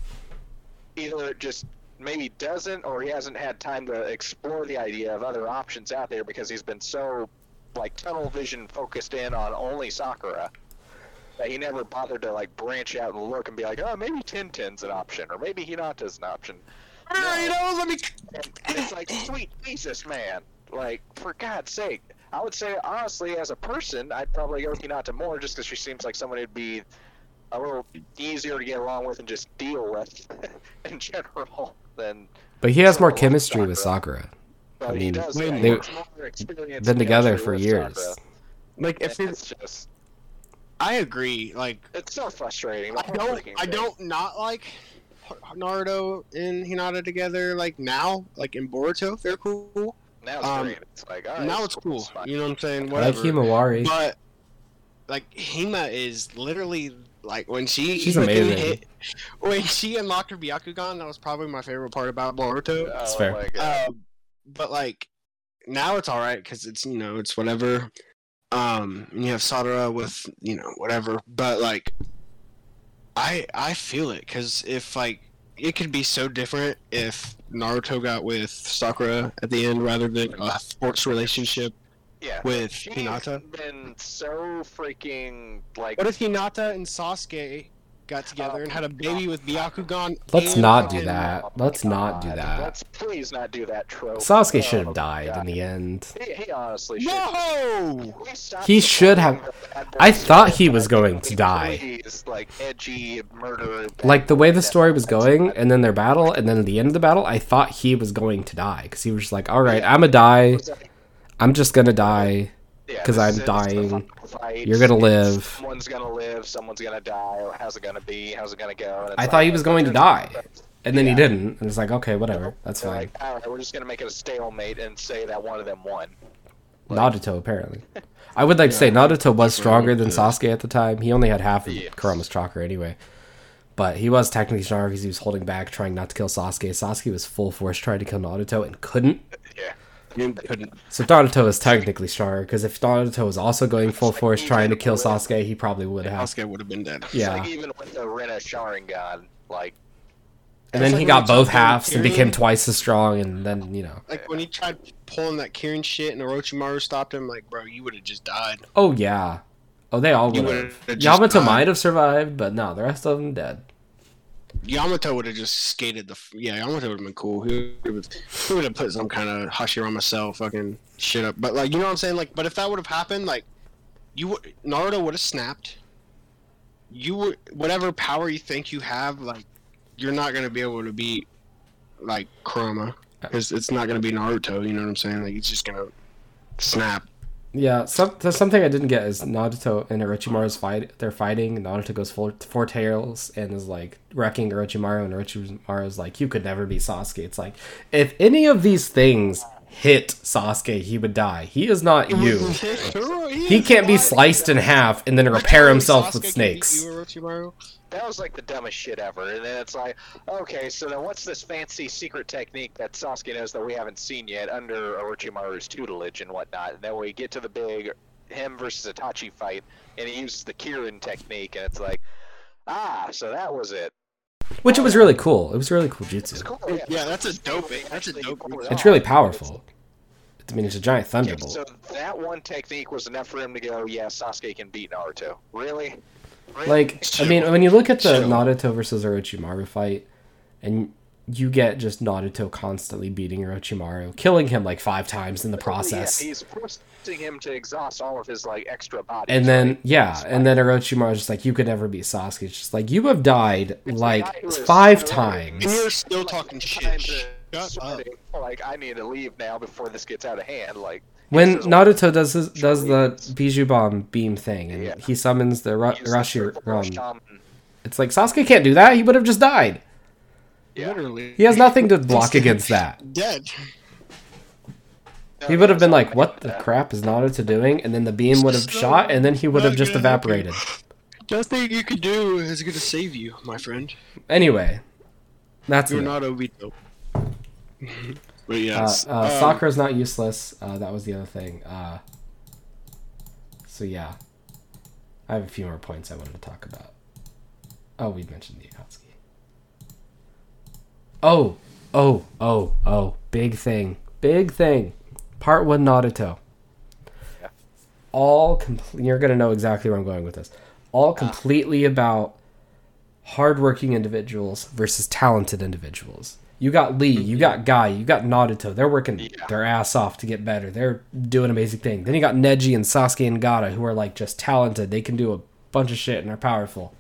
Either just maybe doesn't, or he hasn't had time to explore the idea of other options out there because he's been so like tunnel vision focused in on only Sakura that he never bothered to like branch out and look and be like, oh, maybe Tenten's an option, or maybe Hinata's an option. Ah, you know, let me. And it's like, sweet Jesus, man. Like, for God's sake. I would say, honestly, as a person, I'd probably go with Hinata more just because she seems like someone who'd be a little easier to get along with and just deal with (laughs) in general than. But he has more chemistry likes with Sakura. Sakura. But I he mean, does. they- yeah, they- has more experience Been together for years. Sakura. Like if And it's, it's just, I agree. Like it's so frustrating. I don't, I thing. don't not like Naruto and Hinata together. Like now, like in Boruto, they're cool. Now it's um, great. It's like, all right, now it's cool. fine. You know what I'm saying? I like Whatever. Himawari. But like Hima is literally like when she She's amazing. hit- when she unlocked her Byakugan, that was probably my favorite part about Boruto. Oh, fair. Um, but like now it's all right because it's you know it's whatever. Um, and you have Sadara with you know whatever, but like I I feel it because if like it could be so different if Naruto got with Sakura at the end rather than a sports relationship yeah. with She's Hinata. been so freaking like. What if Hinata and Sasuke got together and had a baby with Byakugan? Let's not do that. Oh Let's my not do that. Let's please not do that trope. Sasuke Oh should have my died God. in the end. He, he honestly should. No. He should have- supporting the bad I thought he was going to die. Like edgy murder. Like the way the story was going, and then their battle, and then at the end of the battle, I thought he was going to die because he was just like, "All right, I'm gonna die. It was like, I'm just gonna die." Yeah, 'Cause this I'm is dying. You're gonna live. Someone's gonna live. Someone's gonna die. How's it gonna be? How's it gonna go? I like, thought he was going to die. And then he didn't. And it's like, okay, whatever. That's They're fine. Like, all right, we're just gonna make it a stalemate and say that one of them won. Naruto, apparently. I would like to say Naruto was stronger than Sasuke at the time. He only had half of Yes. Kurama's chakra anyway. But he was technically stronger because he was holding back, trying not to kill Sasuke. Sasuke was full force trying to kill Naruto and couldn't. Yeah. You couldn't. So Naruto is technically stronger because if Naruto was also going full force trying to kill Sasuke, he probably would have. Sasuke would have been dead. Yeah. like even with the Rinne Sharingan, like And then It's he got he both took down halves and became twice as strong, and then you know. Like when he tried pulling that Kirin shit and Orochimaru stopped him, like, bro, you would have just died. Oh yeah. Oh, they all would would've Yamato died. might have survived, but no, the rest of them dead. Yamato would have just skated the. Yeah, Yamato would have been cool. He would have put some kind of Hashirama cell fucking shit up. But like, you know what I'm saying? Like, but if that would have happened, like, you would Naruto would have snapped. You would whatever power you think you have, like, you're not gonna be able to beat like Kurama because it's not gonna be Naruto. You know what I'm saying? Like, he's just gonna snap. Yeah, some, something I didn't get is Naruto and Orochimaru's fight. They're fighting. Naruto goes four, four tails and is like wrecking Orochimaru, and Orochimaru is like, "You could never be Sasuke." It's like if any of these things hit Sasuke, he would die. He is not you. He can't be sliced in half and then repair himself with snakes. That was like the dumbest shit ever. And then it's like, okay, so then what's this fancy secret technique that Sasuke knows that we haven't seen yet under Orochimaru's tutelage and whatnot? And then we get to the big him versus Itachi fight, and he uses the Kirin technique, and it's like, ah, so that was it. Which it was really cool. It was really cool It's jutsu. cool. Yeah, that's a dope- eh? that's a dope pulled It's really powerful. I mean, it's a giant Okay, thunderbolt. so that one technique was enough for him to go, yeah, Sasuke can beat Naruto. Really? Really? Like, I mean, when you look at the Chill. Naruto versus Orochimaru fight, and you get just Naruto constantly beating Orochimaru, killing him like five times in the oh, process. Yeah, he's forcing him to exhaust all of his like extra body. and then, yeah, and then Orochimaru's just like, you could never be Sasuke. It's just like, you have died It's like like I was five sweating. And times. you're still talking shit. Shut up. Like I need to leave now before this gets out of hand. Like When this Naruto does his, does the Bijuu Bomb beam thing, and Yeah. he summons the Ra- Rashi triple Run, it's like, Sasuke can't do that. He would have just died. Yeah. Literally. He has nothing to block against that. Dead. No, He would have been like, "What the that. crap is Naruto to doing?" And then the beam would have shot, and then he would have just gonna help you. evaporated. Nothing you could do is going to save you, my friend. Anyway, that's You're it. not Obito. (laughs) but Uh, yes. uh, um, Sakura's not useless. Uh, that was the other thing. Uh, so yeah, I have a few more points I wanted to talk about. Oh, we mentioned the Akatsuki. Oh, oh, oh, oh! Big thing, big thing. Part one Naruto. Yeah. All complete. You're gonna know exactly where I'm going with this. All ah. completely about hardworking individuals versus talented individuals. You got Lee, you mm-hmm. got Guy, you got Naruto. They're working Yeah. their ass off to get better. They're doing amazing things. Then you got Neji and Sasuke and Gaara, who are like just talented. They can do a bunch of shit and are powerful.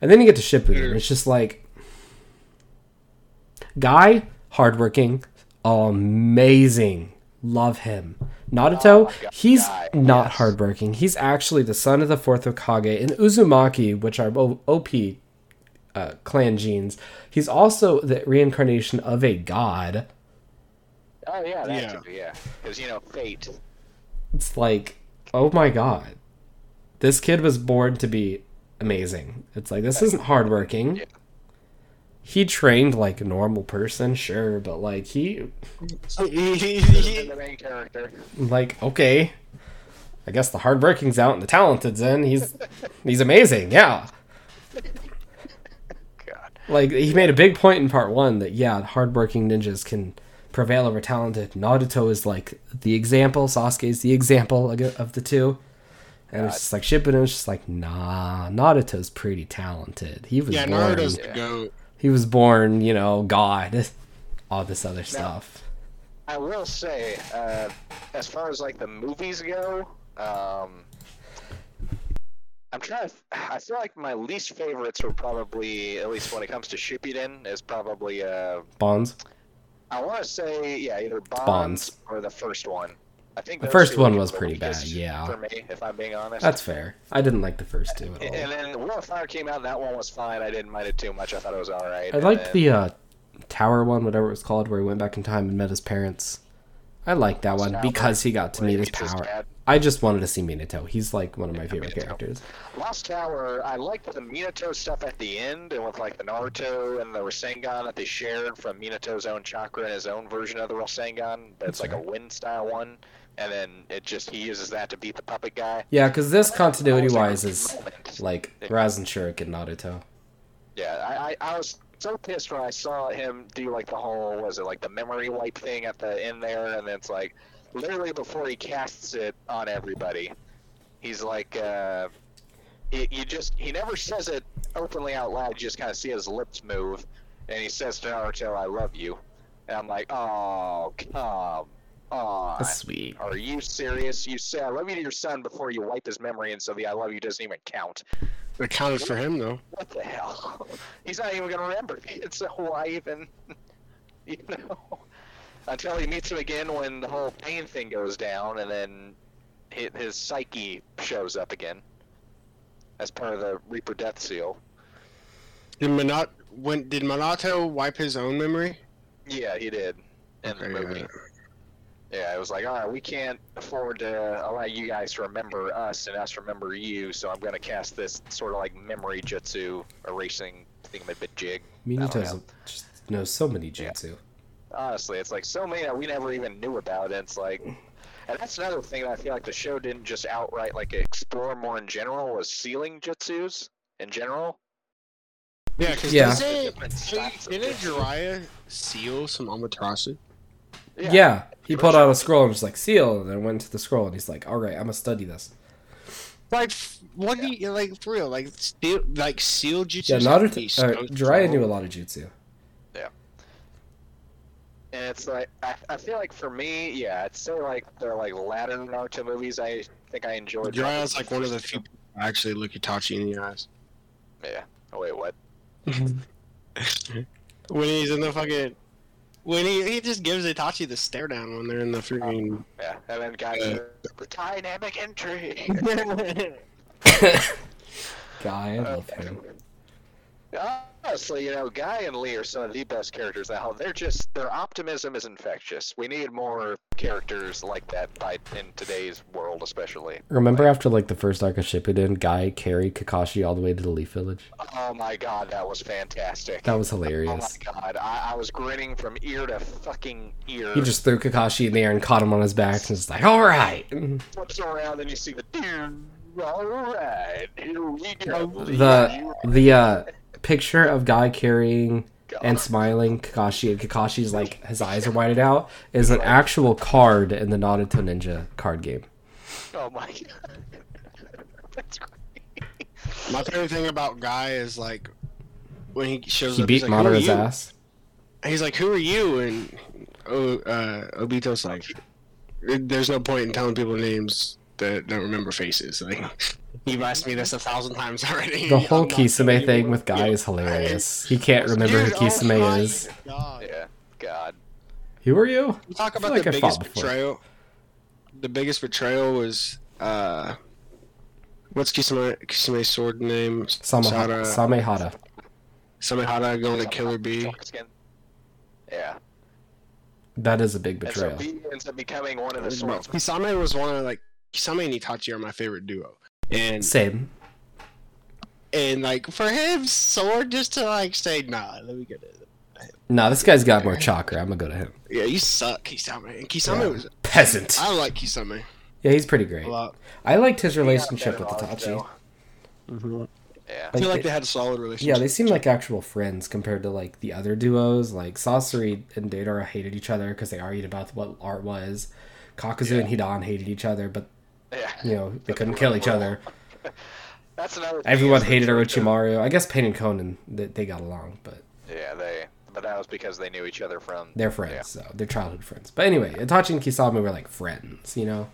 And then you get to Shippuden. It's just like Guy, hardworking, amazing. Love him. Naruto, Oh my he's Guy, not yes. hardworking. He's actually the son of the fourth Hokage. And Uzumaki, which are OP uh, clan genes, he's also the reincarnation of a god. Oh yeah, that Yeah. too, yeah. Because you know, fate. It's like, oh my god. This kid was born to be amazing. It's like, this isn't hardworking. Yeah. He trained like a normal person, sure, but like, he, Been (laughs) the main character. like, okay. I guess the hardworking's out and the talented's in. He's, he's amazing, yeah. God. Like, he made a big point in part one that, yeah, hardworking ninjas can prevail over talented. Naruto is like the example, Sasuke is the example of of the two. And it's just like Shippuden is just like, nah, Naruto's pretty talented. He was yeah, born, Naruto's the goat. He was born, you know, God, all this other stuff. I will say, uh, as far as like the movies go, um, I'm trying. To, I feel like my least favorites were probably, at least when it comes to Shippuden, is probably. Uh, Bonds. I want to say, yeah, either Bonds, Bonds. or the first one. I think The first one was pretty bad, yeah. For me, if I'm being honest. That's fair. I didn't like the first two at all. And then Will of Fire came out, and that one was fine. I didn't mind it too much. I thought it was all right. I liked then- the uh, tower one, whatever it was called, where he went back in time and met his parents. I liked that one because he got to meet his power. I just wanted to see Minato. He's like one of my favorite Minato. characters. Lost Tower. I liked the Minato stuff at the end, and with like the Naruto and the Rasengan that they shared from Minato's own chakra and his own version of the Rasengan. That's like a wind style one, and then it just he uses that to beat the puppet guy. Yeah, because this continuity wise is like Rasen Shuriken Naruto. Yeah, I, I, I was so pissed when I saw him do like the whole was it like the memory wipe thing at the end there, and it's like literally before he casts it on everybody, he's like, uh, he, you just he never says it openly out loud. You just kind of see his lips move, and he says to Naruto, "I love you," and I'm like, oh come on. That's sweet. Are you serious? You say I love you to your son before you wipe his memory, and so the I love you doesn't even count. It counted for him though. What the hell? (laughs) He's not even gonna remember me. (laughs) It's so why even, you know, until he meets him again when the whole pain thing goes down, and then his psyche shows up again as part of the Reaper Death Seal. Did Monat when did Minato wipe his own memory? Yeah, he did in Okay, the movie. yeah. Yeah, it was like, all right, we can't afford to allow you guys to remember us and us remember you, so I'm gonna cast this sort of like memory jutsu erasing thingamajig. Minato know. just knows so many jutsu. Honestly, it's like so many that we never even knew about. And it's like, and that's another thing that I feel like the show didn't just outright like explore more in general was sealing jutsus in general. Yeah, because Yeah. doesn't Different styles didn't. Jiraiya seal some Amaterasu? Yeah. he pulled out a scroll and was like, seal, and then went to the scroll and he's like, all right, I'm gonna study this. Like, what do you like for real? Like, seal, like seal jutsu. Yeah, Naruto, uh, Jiraiya knew a lot of jutsu. Yeah. And it's like I, I feel like for me, yeah, I'd say like they're, like latter Naruto movies. I think I enjoyed. Jiraiya's like one of the few people who actually look Itachi in the eyes. Yeah. Oh wait, what? (laughs) when he's in the fucking. When he, he just gives Itachi the stare down when they're in the freaking. Yeah, and then guys, Uh, the dynamic entry. (laughs) (laughs) Guy, I love him. (laughs) Honestly, you know, Guy and Lee are some of the best characters. Now they're just their optimism is infectious. We need more characters like that by in today's world, especially. Remember after like the first arc of Shippuden, Guy carried Kakashi all the way to the Leaf Village? Oh my god, that was fantastic. That was hilarious. Oh my god, I, I was grinning from ear to fucking ear. He just threw Kakashi in the air and caught him on his back and was like, all right. flips around and you see the. All right, here we go. The the uh, picture of Guy carrying God. and smiling Kakashi and Kakashi's like his eyes are whited out is an actual card in the Naruto Ninja card game. Oh my god. (laughs) That's great. My favorite thing about Guy is like when he shows He up. beat like, Madara's ass. He's like, "Who are you?" And oh, uh, Obito's like, "There's no point in telling people names that don't remember faces." Like, (laughs) you've asked me this a thousand times already. The whole I'm not telling Kisame thing with Guy Yeah. is hilarious. He can't remember who Dude, oh Kisame my is. God. Yeah, God. Who are you? You talk I about like the I biggest betrayal. The biggest betrayal was uh, what's Kisame Kisame's sword name? Samehada. Sada- Samehada. Samehada going to Killer B. Skin. Yeah. That is a big And so betrayal. B ends up becoming one of the swords. Kisame was one of like Kisame and Itachi are my favorite duo, and Same. and like for him, sword just to like say nah, let me get it. No, this guy's got more chakra. I'm gonna go to him. Yeah, you suck, Kisame. And Kisame Yeah. was Peasant. I like Kisame Yeah, he's pretty great. a lot. I liked his relationship with Itachi. Mm-hmm. Yeah. I feel Like, like they- they had a solid relationship. Yeah, they seem like actual friends compared to like the other duos. Like Sasori and Deidara hated each other because they argued about what art was. Kakuzu and Hidan hated each other, but Yeah. you know they couldn't kill each other. (laughs) That's another. thing Everyone hated Orochimaru. I guess Pain and Konan they, they got along, but Yeah, they. But that was because they knew each other from. they're friends, so they're childhood friends. But anyway, Itachi and Kisame were like friends, you know,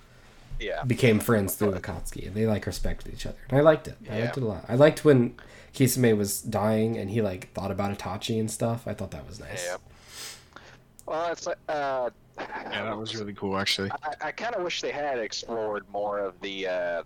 Yeah. became friends through (laughs) Akatsuki, and they like respected each other, and I liked it. I liked it a lot. I liked when Kisame was dying and he like thought about Itachi and stuff. I thought that was nice. Yeah. Well, it's like uh, (sighs) Yeah, that was really cool, actually. I, I kind of wish they had explored more of the uh,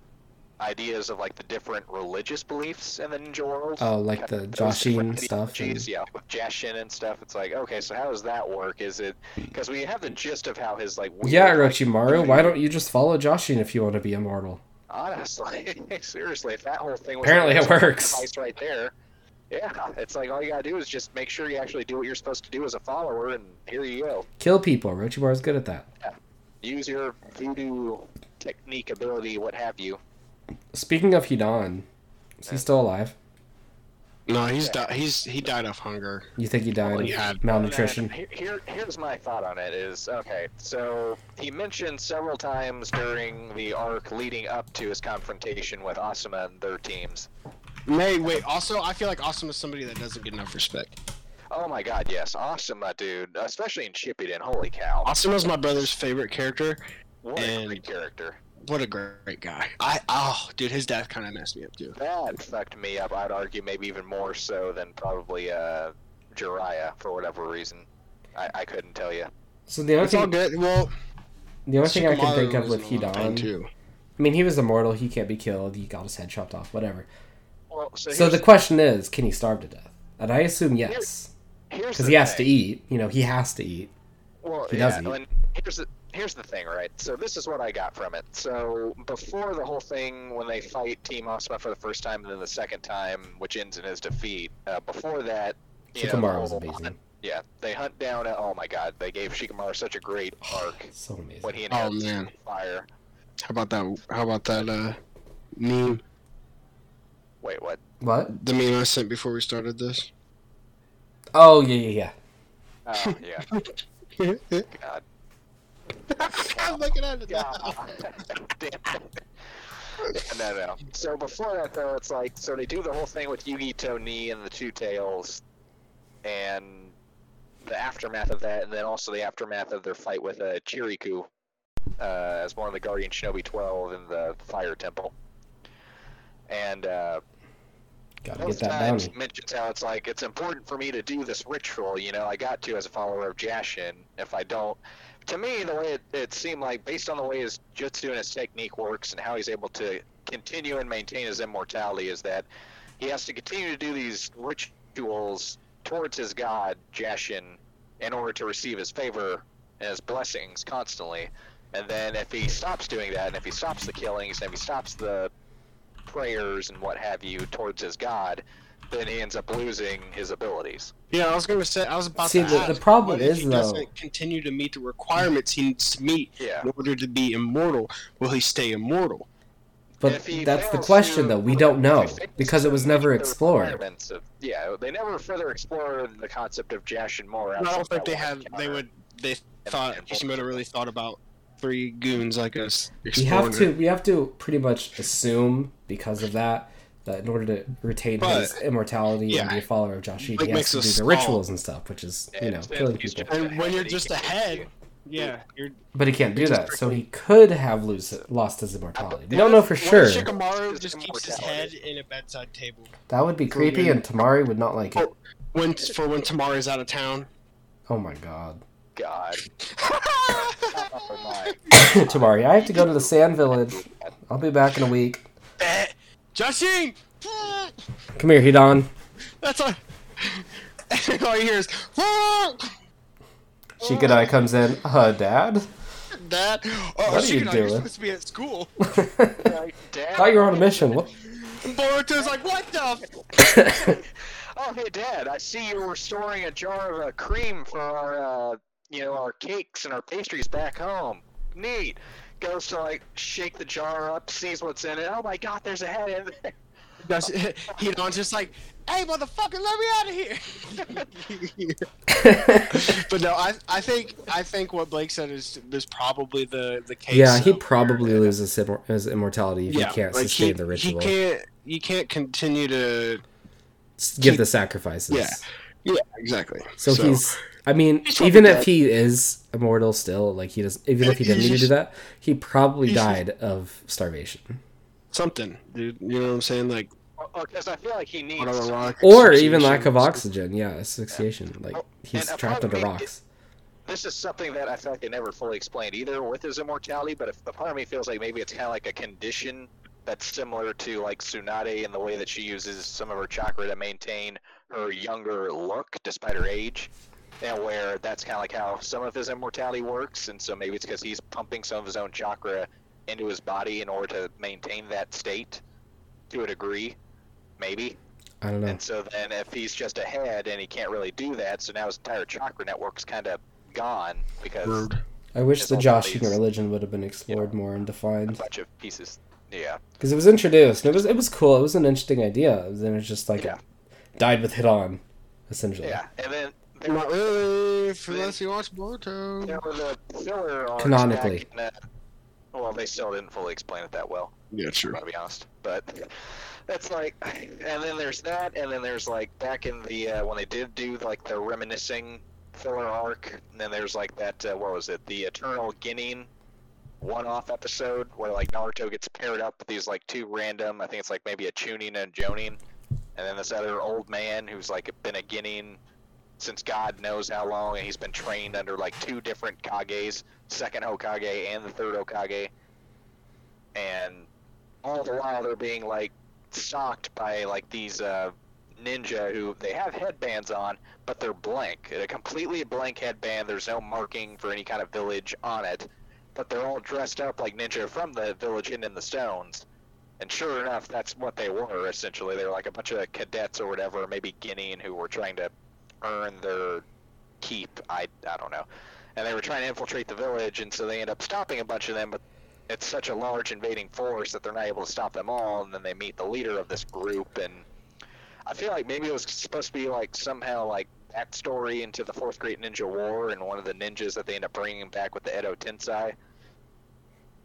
ideas of like the different religious beliefs in the ninja world. Oh, like the Kind of those Jashin stuff. and- yeah, with Jashin and stuff. It's like, okay, so how does that work? Is it because we have the gist of how his like weird, Yeah, like, Orochimaru, why don't you just follow Jashin if you want to be immortal? Honestly, (laughs) seriously, if that whole thing was Apparently like it works. device right there. Yeah, it's like all you gotta do is just make sure you actually do what you're supposed to do as a follower, and here you go. Kill people. Orochimaru's good at that. Yeah. Use your voodoo technique, ability, what have you. Speaking of Hidan, is he still alive? No, he's di- he's he died of hunger. You think he died he of had- malnutrition? Here, here, here's my thought on it. Is okay. So he mentioned several times during the arc leading up to his confrontation with Asuma and their teams. May wait. Also, I feel like Asuma is somebody that doesn't get enough respect. Oh my God, yes, Asuma, my dude, especially in Shippuden. Holy cow, Asuma is my brother's favorite character. what a great character. What a great guy. I oh, dude, his death kind of messed me up too. That fucked me up. I'd argue maybe even more so than probably uh, Jiraiya for whatever reason. I, I couldn't tell you. So the only It's all thing, good. Well, the only thing I can think of with in a lot of pain, Hidan, too. I mean, he was immortal. He can't be killed. He got his head chopped off. Whatever. Well, so, So the question is, can he starve to death? And I assume yes, because the he has to eat. You know, he has to eat. Well, He yeah, does eat. and here's the here's the thing, right? So this is what I got from it. So before the whole thing, when they fight Team Asuma for the first time and then the second time, which ends in his defeat. Uh, before that, you know, Shikamaru was whole amazing. hunt- yeah, they hunt down. A, oh my God, they gave Shikamaru such a great (sighs) arc So amazing. when he Oh, man. fire. How about that? How about that uh, meme? Wait, what? What? The meme I sent before we started this. Oh yeah, yeah, yeah. Oh yeah, (laughs) God. I'm looking at it now. God. Damn. no, no. So before that, though, it's like so they do the whole thing with Yugito Nii and the Two Tails, and the aftermath of that, and then also the aftermath of their fight with uh, Chiriku uh, as one of the Guardian Shinobi Twelve in the Fire Temple. And uh, Gotta get that times bounty. he mentions how it's like it's important for me to do this ritual. You know, I got to as a follower of Jashin. If I don't, to me, the way it, it seemed like, based on the way his jutsu and his technique works and how he's able to continue and maintain his immortality, is that he has to continue to do these rituals towards his god Jashin in order to receive his favor and his blessings constantly. And then if he stops doing that, and if he stops the killings, and if he stops the prayers and what have you towards his god, then he ends up losing his abilities. Yeah, I was gonna say. I was about See, to the- ask, the problem what if is, he though- doesn't continue to meet the requirements he needs to meet Yeah. in order to be immortal. Will he stay immortal? But that's the question, to- though. We don't know if he fails because it was never explored. Of, yeah, they never further explored the concept of Jash and more. I don't think that they one had. They would. They thought and- Kishimoto really thought about three goons like us. We have to we have to pretty much assume because of that that in order to retain But- his immortality and be a follower of Joshi, Like, he has makes to do us the small. rituals and stuff, which is you know killing people. And when you're just can- ahead, Yeah, you're. But he can't do Which is that, so he could have lose, lost his immortality. We don't know for sure. Shikamaru just keeps his head in a bedside table That would be creepy, and Temari would not like it. Oh. when for when Temari's out of town. Oh my god. God. Oh (laughs) my. Temari, I have to go to the Sand Village. I'll be back in a week. Eh, Justin, Come here, Hidan. that's all. (laughs) all you hear is Shikadai comes in. Uh, Dad? that. Oh, What are you Shikadai, doing? You're supposed to be at school. (laughs) Dad. Thought you were on a mission. What? Boruto's like, what the? Oh, hey, Dad. I see you were storing a jar of uh, cream for our, uh, you know, our cakes and our pastries back home. Neat. Goes to like shake the jar up, sees what's in it. Oh my God, there's a head in there. (laughs) That's, Hidan's just like, hey, motherfucker, let me out of here. (laughs) but no, I, I think, I think what Blake said is, is probably the the case. yeah, he'd probably where- lose his, immor- his immortality if Yeah, he can't like, sustain he, the ritual. He can't. You can't continue to. Give keep- the sacrifices. Yeah. Yeah, exactly. So, he's. I mean, even if dead. he is immortal still, like he does, even if he didn't need to do that, he probably died of starvation, something, dude. You know what I'm saying? Like, Because I feel like he needs. on a rock. or even lack of oxygen. Yeah, asphyxiation. Like Oh, he's and trapped under of me- rocks. this is something that I feel like they never fully explained either with his immortality. But if a part of me feels like maybe it's kind of like a condition that's similar to like Tsunade in the way that she uses some of her chakra to maintain her younger look despite her age. And where that's kind of like how some of his immortality works, and so maybe it's because he's pumping some of his own chakra into his body in order to maintain that state to a degree, maybe. I don't know. And so then if he's just ahead and he can't really do that, so now his entire chakra network's kind of gone because Rude. I wish the whole Jashin religion would have been explored more and defined. a bunch of pieces. Yeah. because it was introduced. And it was it was cool. It was an interesting idea. Then it's just like Yeah. it died with Hidan, essentially. Yeah. And then there Not really, if unless you watch Boruto. there were the filler arcs Canonically. back in, uh, well, they still didn't fully explain it that well. Yeah, I'm true. gonna be honest, but that's like, and then there's that, and then there's like back in the uh, when they did do like the reminiscing filler arc, and then there's like that uh, what was it, the Eternal Genin one-off episode where like Naruto gets paired up with these like two random, I think it's like maybe a Chunin and a Jonin, and then this other old man who's like been a Genin since God knows how long, and he's been trained under like two different Kages, second Hokage and the third Hokage, and all the while they're being like stalked by like these uh, ninja who they have headbands on, but they're blank. A completely blank headband. There's no marking for any kind of village on it, but they're all dressed up like ninja from the village in in the stones. And sure enough, that's what they were essentially. They were like a bunch of cadets or whatever, maybe Genin, who were trying to earn their keep. I I don't know. And they were trying to infiltrate the village, and so they end up stopping a bunch of them, but it's such a large invading force that they're not able to stop them all. And then they meet the leader of this group, and I feel like maybe it was supposed to be like somehow like backstory into the Fourth Great Ninja War and one of the ninjas that they end up bringing back with the Edo Tensei.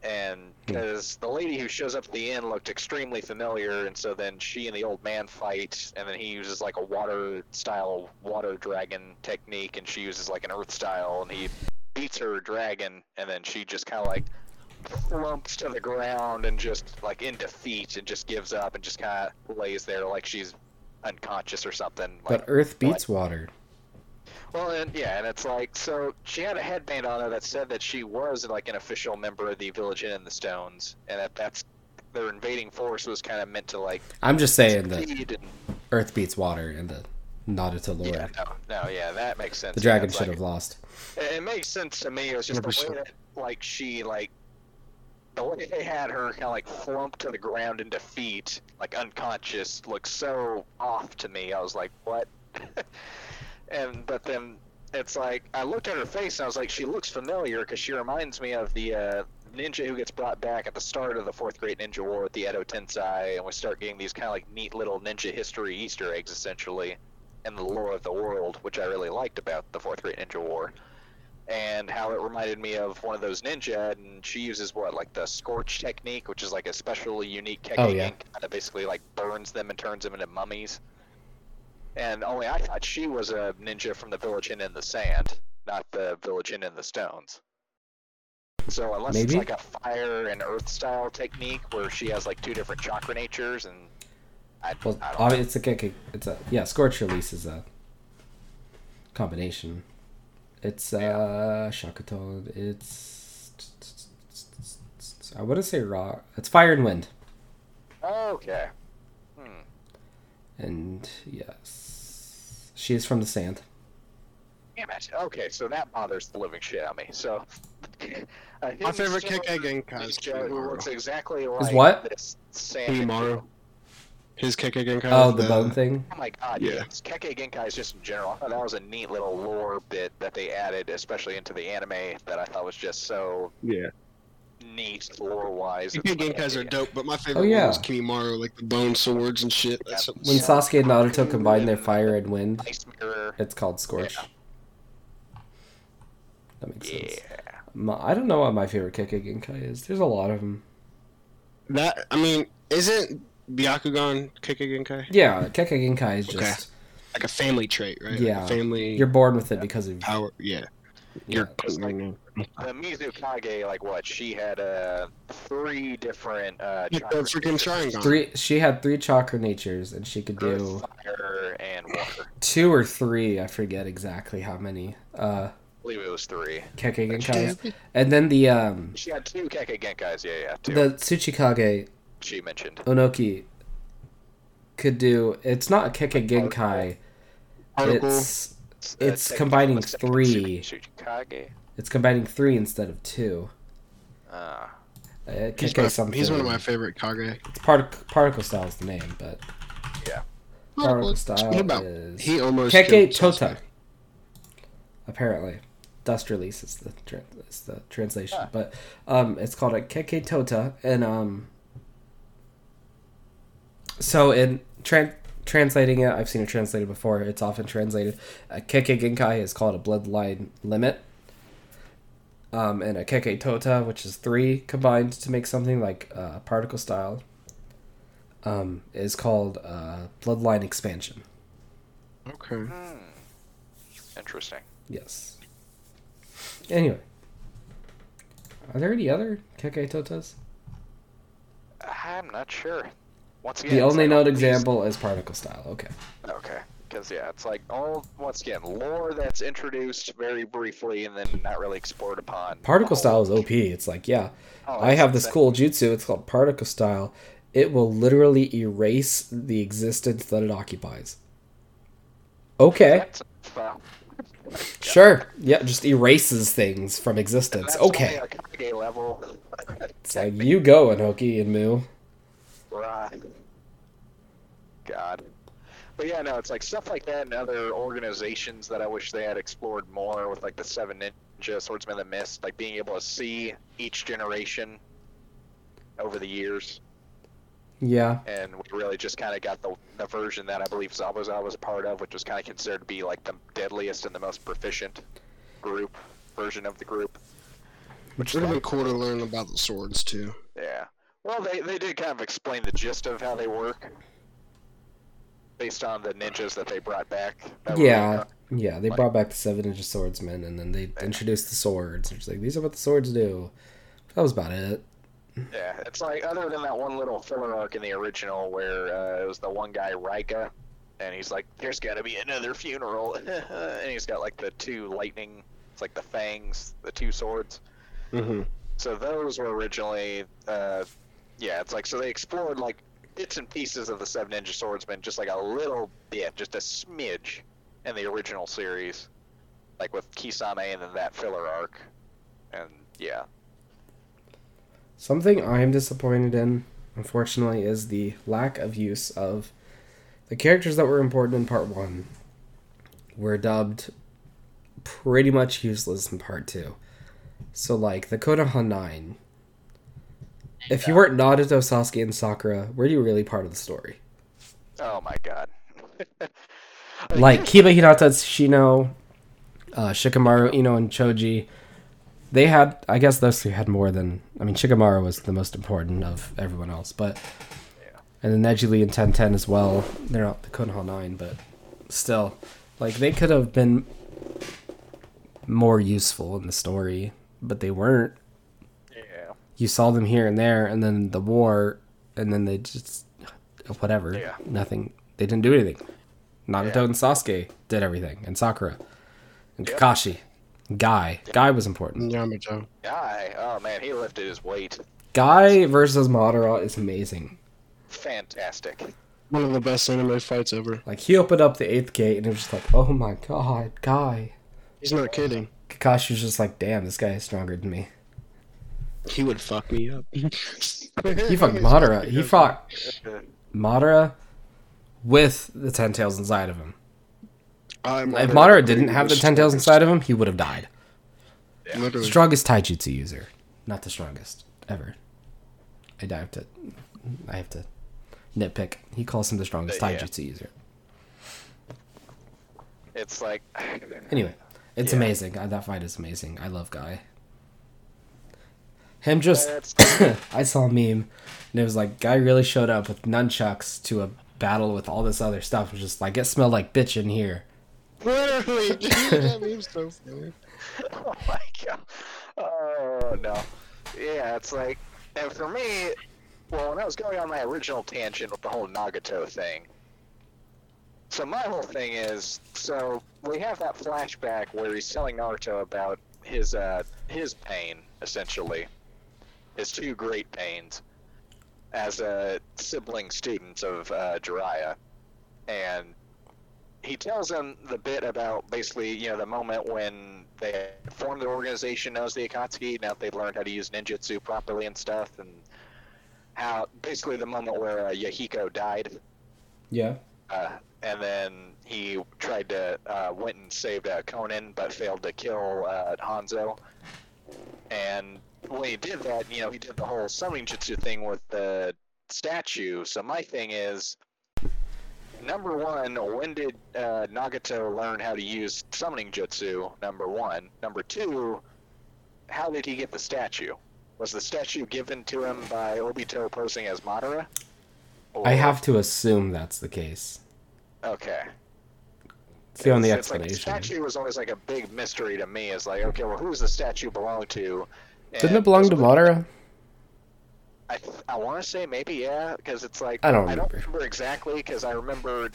And hmm. because the lady who shows up at the end looked extremely familiar, and so then she and the old man fight, and then he uses like a water style water dragon technique, and she uses like an earth style, and he beats her dragon, and then she just kind of like flumps to the ground and just like in defeat and just gives up and just kind of lays there like she's unconscious or something. Like, But Earth beats water. Well, and yeah, and it's like so she had a headband on her that said that she was like an official member of the Village Inn in the Stones, and that that's their invading force was kind of meant to like I'm just saying that and Earth beats water and the Naruto lore. yeah, no, no, yeah, that makes sense. The dragon it's should like- have lost. It, it makes sense to me. It was just the 100%. way that like she like the way they had her kind of like flump to the ground in defeat, like unconscious, looked so off to me. I was like, what? (laughs) and but then it's like I looked at her face and I was like, she looks familiar because she reminds me of the uh, ninja who gets brought back at the start of the Fourth Great Ninja War with the Edo Tensei, and we start getting these kind of like neat little ninja history Easter eggs essentially and the lore of the world, which I really liked about the Fourth Great Ninja War and how it reminded me of one of those ninja and she uses what like the scorch technique which is like a specially unique technique Oh, yeah. that basically like burns them and turns them into mummies and only i thought she was a ninja from the village inn in the sand not the village inn in the stones so unless it's like a fire and earth style technique where she has like two different chakra natures and I, Well, I don't obvi- know. it's a kick. It's a yeah. Scorch release is a combination. It's uh Shakuton. It's I to say raw. It's fire and wind, okay. And yes, she is from the sand. Damn it. Okay, so that bothers the living shit out of me. So, (laughs) a My favorite hidden Kekkei silver is ninja who Kimimaro. looks exactly like what? this sand ninja. Kimimaro. His Kekkei Genkai. Oh, is the bone thing. Oh my god, Yeah. yeah. Kekkei Genkai is just in general. I thought that was a neat little lore bit that they added, especially into the anime, that I thought was just so Yeah. Neat lore wise. Kekkei Genkais are dope, but my favorite Oh, yeah. one was Kimimaro, like the bone swords and shit. That's Yeah. When Sasuke and Naruto combine their fire and wind, it's called Scorch. Yeah. That makes sense. My, I don't know what my favorite Kekkei Genkai is. There's a lot of them. that. I mean, isn't Byakugan Kekkei Genkai Yeah, Kekkei Genkai is Okay. just like a family trait, right? Like a Yeah. family you're born with it because of power. Yeah. Yeah. You're It's like- The Mizukage, like what? She had uh, three different uh, Like the chakra freaking natures. Three. She had three chakra natures, and she could do fire, and water. two or three. I forget exactly how many. Uh, believe it was three. Kekkei Genkais. And then the um She had two Kekkei Genkais. Yeah, yeah, two. the Tsuchikage she mentioned. Onoki could do it's not a Kekkei Genkai. Particle. It's It's Tekken combining three. It's combining three instead of two. Uh, Uh, He's, my, he's one of my favorite Kage. It's part particle style is the name, but yeah, particle style What about is he almost Kekkei killed Tota. Apparently, dust release is the tra- is the translation, Ah. but um, it's called a Kekkei Tota, and um, so in tran translating it, I've seen it translated before. It's often translated. A Kekkei Genkai is called a bloodline limit. Um, and a Kekkei Tota, which is three combined to make something like uh, particle style, um, is called uh, bloodline expansion. Okay. hmm. Interesting. Yes. Anyway, are there any other Kekkei Totas? I'm not sure. Once again, The only like known example is particle style. Okay. Okay. Because yeah, it's like all once again lore that's introduced very briefly and then not really explored upon. Particle style is OP. It's like, yeah, oh, I have this insane. cool jutsu. It's called particle style. It will literally erase the existence that it occupies. Okay, (laughs) sure. Yeah, just erases things from existence. Okay. a level. It's like, you go, Onoki and Mu. Right. God. But yeah, no, it's like stuff like that and other organizations that I wish they had explored more with like the Seven Ninja Swordsman of the Mist, like being able to see each generation over the years. Yeah. And we really just kind of got the, the version that I believe Zabuza was a part of, which was kind of considered to be like the deadliest and the most proficient group version of the group. Which would have been cool to learn about the swords too. Yeah. Well, they, they did kind of explain the gist of how they work based on the ninjas that they brought back. that were Yeah. Yeah, they Like- brought back the Seven Ninja Swordsmen, and then they introduced the swords. It's like, these are what the swords do. That was about it. Yeah, it's like other than that one little filler arc in the original where uh, it was the one guy Raiga, and he's like, "There's got to be another funeral," (laughs) and he's got like the two lightning, it's like the fangs, the two swords. Mm-hmm. So those were originally, uh, yeah, it's like so they explored like bits and pieces of the Seven Ninja Swordsman, just like a little bit, just a smidge, in the original series, like with Kisame and then that filler arc, and yeah, Something I'm disappointed in, unfortunately, is the lack of use of the characters that were important in part one. Were dubbed pretty much useless in part two. So, like, the Konoha 9. If you weren't Naruto, Sasuke, and Sakura, were you really part of the story? oh my god. (laughs) Like, Kiba Hinata, Shino, uh, Shikamaru, Ino, and Choji. They had, I guess those three had more than. I mean, Shikamaru was the most important of everyone else, but. yeah. And then Neji Lee and Tenten as well. They're not the Konoha 9, but still. Like, they could have been more useful in the story, but they weren't. Yeah. You saw them here and there, and then the war, and then they just. Whatever. Yeah. Nothing. They didn't do anything. Naruto Yeah. and Sasuke did everything, and Sakura. And Yep. Kakashi. Guy. Guy was important. Yamato. Guy, oh man, he lifted his weight. Guy versus Madara is amazing. Fantastic. One of the best anime fights ever. Like he opened up the eighth gate and it was just like, oh my god, Guy. He's not kidding. Kakashi was just like, damn, this guy is stronger than me. He would fuck me up. He (laughs) fucked Madara. He fought (laughs) Madara with the ten tails inside of him. I'm If Madara didn't have the ten tails inside of him, he would have died. Literally. Strongest taijutsu user, not the strongest ever. I have to, I have to nitpick. He calls him the strongest Yeah. taijutsu user. It's like Anyway, it's Yeah. amazing. Uh, That fight is amazing. I love Guy. Him just, (coughs) I saw a meme, and it was like Guy really showed up with nunchucks to a battle with all this other stuff. It was just like it smelled like bitch in here. Literally, dude, that meme's so funny. (laughs) (laughs) oh my god. Oh no. Yeah, it's like, and for me, well, when I was going on my original tangent with the whole Nagato thing, so my whole thing is, so we have that flashback where he's telling Naruto about his uh his pain essentially, his two great pains, as a sibling student of uh, Jiraiya, and he tells him the bit about basically you know the moment when they formed the organization known as the Akatsuki. Now they've learned how to use ninjutsu properly and stuff, and how basically the moment where uh, Yahiko died Yeah. uh, and then he tried to uh, went and saved uh, Konan, but failed to kill uh, Hanzo. And when he did that, you know, he did the whole summoning jutsu thing with the statue. So my thing is, number one, when did uh, Nagato learn how to use summoning jutsu? Number one. Number two, how did he get the statue? Was the statue given to him by Obito posing as Madara? I have to assume that's the case. Okay. It's the only It's like the explanation. statue was always like a big mystery to me. Is like, okay, well, who's the statue belong to? Didn't it belong to basically- Madara? I, I want to say maybe yeah, because it's like I don't I don't remember. remember exactly because I remember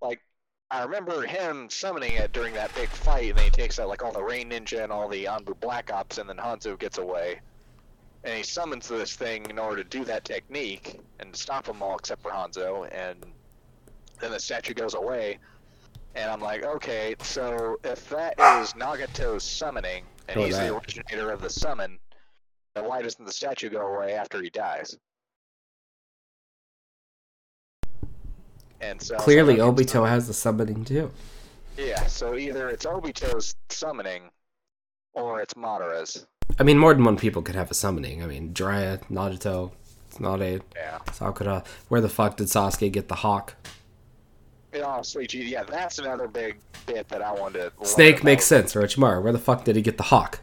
like I remember him summoning it during that big fight, and then he takes out like all the Rain Ninja and all the Anbu Black Ops, and then Hanzo gets away, and he summons this thing in order to do that technique and stop them all except for Hanzo, and then the statue goes away, and I'm like, okay, so if that is Nagato's summoning, and he's the originator of the summon, then why doesn't the statue go away after he dies? And so Clearly, so- Obito has the summoning too. Yeah, so either it's Obito's summoning, or it's Madara's. I mean, more than one people could have a summoning. I mean, Jiraiya, Naruto, Tsunade, Yeah. Sakura. Where the fuck did Sasuke get the hawk? Oh, sweet G. Yeah, that's another big bit that I wanted to. Snake makes sense. Orochimaru. Where the fuck did he get the hawk?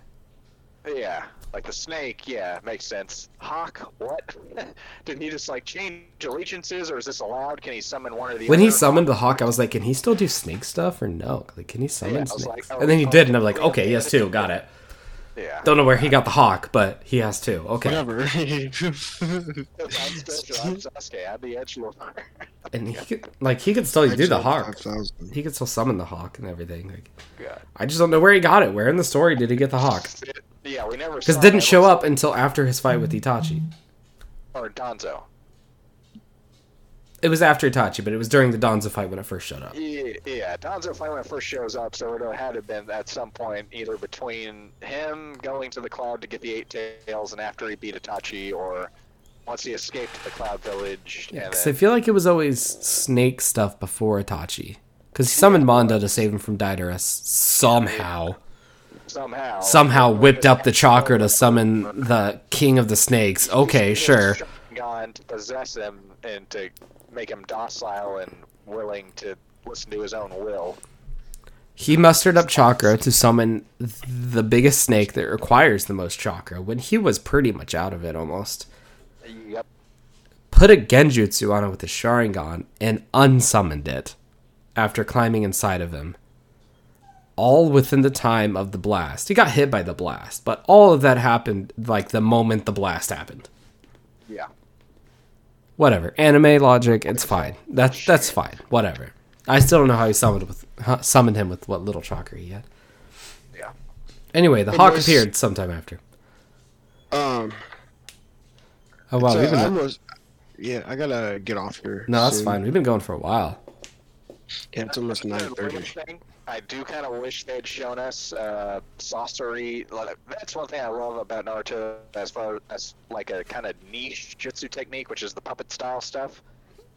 Yeah, like the snake. Yeah, makes sense. Hawk, what? (laughs) Didn't he just like change allegiances, or is this allowed? Can he summon one or the When other? he summoned the hawk, I was like, can he still do snake stuff or no? Like, can he summon was snakes? like, oh, and then he oh, did, and I'm like, okay, yes, too. Got it. Yeah. Don't know where he got the hawk, but he has two. Okay. Whatever. I'm still I'm Sasuke. I'm the edge lord. And he could, like, he could still do the hawk. He could still summon the hawk and everything. Like, God. I just don't know where he got it. Where in the story did he get the hawk? Yeah, we never. Because didn't show up until after his fight with Itachi. Or Danzo. It was after Itachi, but it was during the Danzo fight when it first showed up. Yeah, Danzo finally first shows up, so it had to been at some point either between him going to the cloud to get the eight tails and after he beat Itachi, or once he escaped the Cloud Village. Yeah, because I feel like it was always snake stuff before Itachi. Because he summoned Manda to save him from Deidara's somehow. somehow Somehow whipped up the (laughs) chakra to summon the king of the snakes. Okay, sure. Sharingan to possess him and to make him docile and willing to listen to his own will. He mustered up chakra to summon the biggest snake that requires the most chakra when he was pretty much out of it almost. Yep. Put a genjutsu on it with his Sharingan and unsummoned it after climbing inside of him. All within the time of the blast. He got hit by the blast, but all of that happened like the moment the blast happened. Yeah. Whatever. Anime logic, it's fine. That's that's fine. Whatever. I still don't know how he summoned with huh, summoned him with what little chakra he had. Yeah. Anyway, the It hawk was- appeared sometime after. Um, Oh wow, we've I been almost, yeah, I gotta get off here. no, that's soon. fine. We've been going for a while. Yeah, it's almost Kind nine of thirty. I do kind of wish they'd shown us uh, Sasori. That's one thing I love about Naruto, as far as like a kind of niche jutsu technique, which is the puppet style stuff,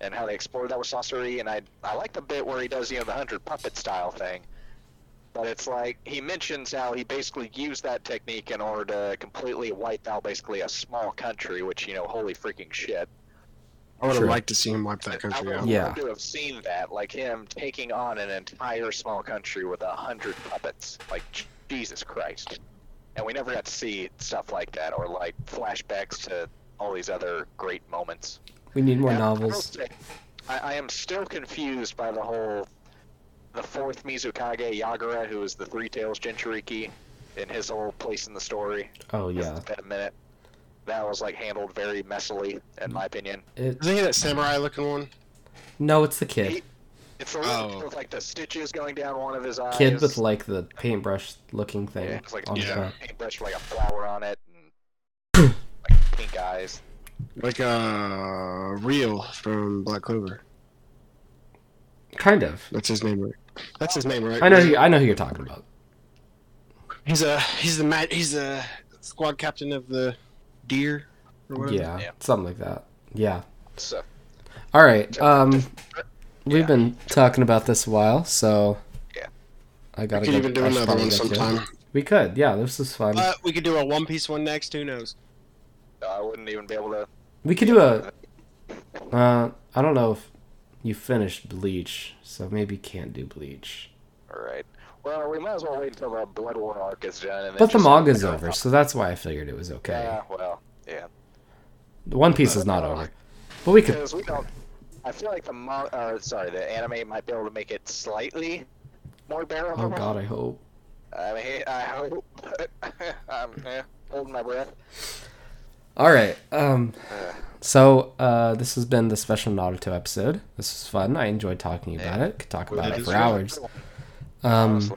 and how they explored that with Sasori. And I I like the bit where he does you know the hundred puppet style thing. But it's like he mentions how he basically used that technique in order to completely wipe out basically a small country, which you know, holy freaking shit. I would have True. liked to see him wipe that I country would out. Yeah. love to have seen that, like him taking on an entire small country with a hundred puppets. Like Jesus Christ. And we never got to see stuff like that, or like flashbacks to all these other great moments. We need more And novels. say, I, I am still confused by the whole, the fourth Mizukage Yagura, who is the Three Tails Jinchuriki, in his whole place in the story. Oh This yeah. has been a minute. That was like handled very messily, in my opinion. It, Isn't he that samurai looking one? no, it's the kid. He- It's the Oh. kid with like the stitches going down one of his eyes. Kid with like the paintbrush looking thing yeah, it's like on a yeah. back. paintbrush with like a flower on it and (clears throat) like pink eyes. Like uh, Real from Black Clover. Kind of. That's his name, right? That's his name, right? I know. Who, I know who you're talking about. He's a he's the mat he's the squad captain of the deer. Or whatever. Yeah, Yeah. something like that. Yeah. So All right. Um, we've Yeah. been talking about this a while, so Yeah. I gotta could get- even do another one get to sometime. We could. Yeah, this is fun. But we could do a One Piece one next. Who knows? I wouldn't even be able to. we could do a. Uh, I don't know if you finished Bleach, so maybe can't do Bleach. All right. Well, we might as well wait until the Blood War arc is done. And then But the manga's over, so that's why I figured it was okay. Yeah. Well. Yeah. One Piece is not over, but we could. Because we don't. I feel like the mon- or sorry, the anime might be able to make it slightly more bearable. Oh God, I hope. I mean, I hope. But (laughs) I'm eh, holding my breath. All right. Um. Uh, (sighs) So uh, this has been the special Naruto episode. This was fun. I enjoyed talking about it. Could talk about it it is for fun. hours. Um,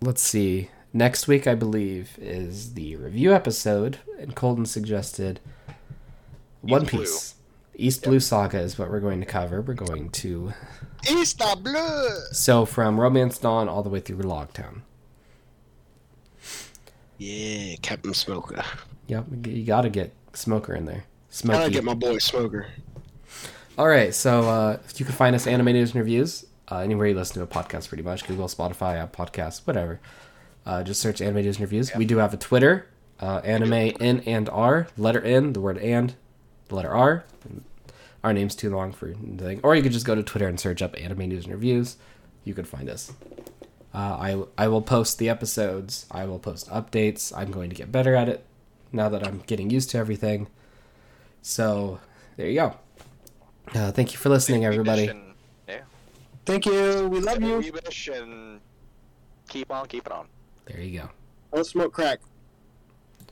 let's see. Next week, I believe, is the review episode, and Colton suggested One Blue. Piece. East Blue Saga is what we're going to cover. We're going to East Blue. so from Romance Dawn all the way through Loguetown. Yeah, Captain Smoker. Yep, you got to get Smoker in there. Gotta get my boy Smoker. All right, so uh, you can find us anime news and reviews uh, anywhere you listen to a podcast, pretty much Google, Spotify, app podcasts, whatever. Uh, just search anime news and reviews. We do have a Twitter, uh, anime N and R, letter N, the word and, the letter R. Our name's too long for the thing. Or you could just go to Twitter and search up anime news and reviews. You could find us. Uh, I I will post the episodes. I will post updates. I'm going to get better at it now that I'm getting used to everything. So there you go. Uh, thank you for listening, everybody. And, yeah. Thank you. We love you. Weebish and keep on keeping on. There you go. Don't smoke crack.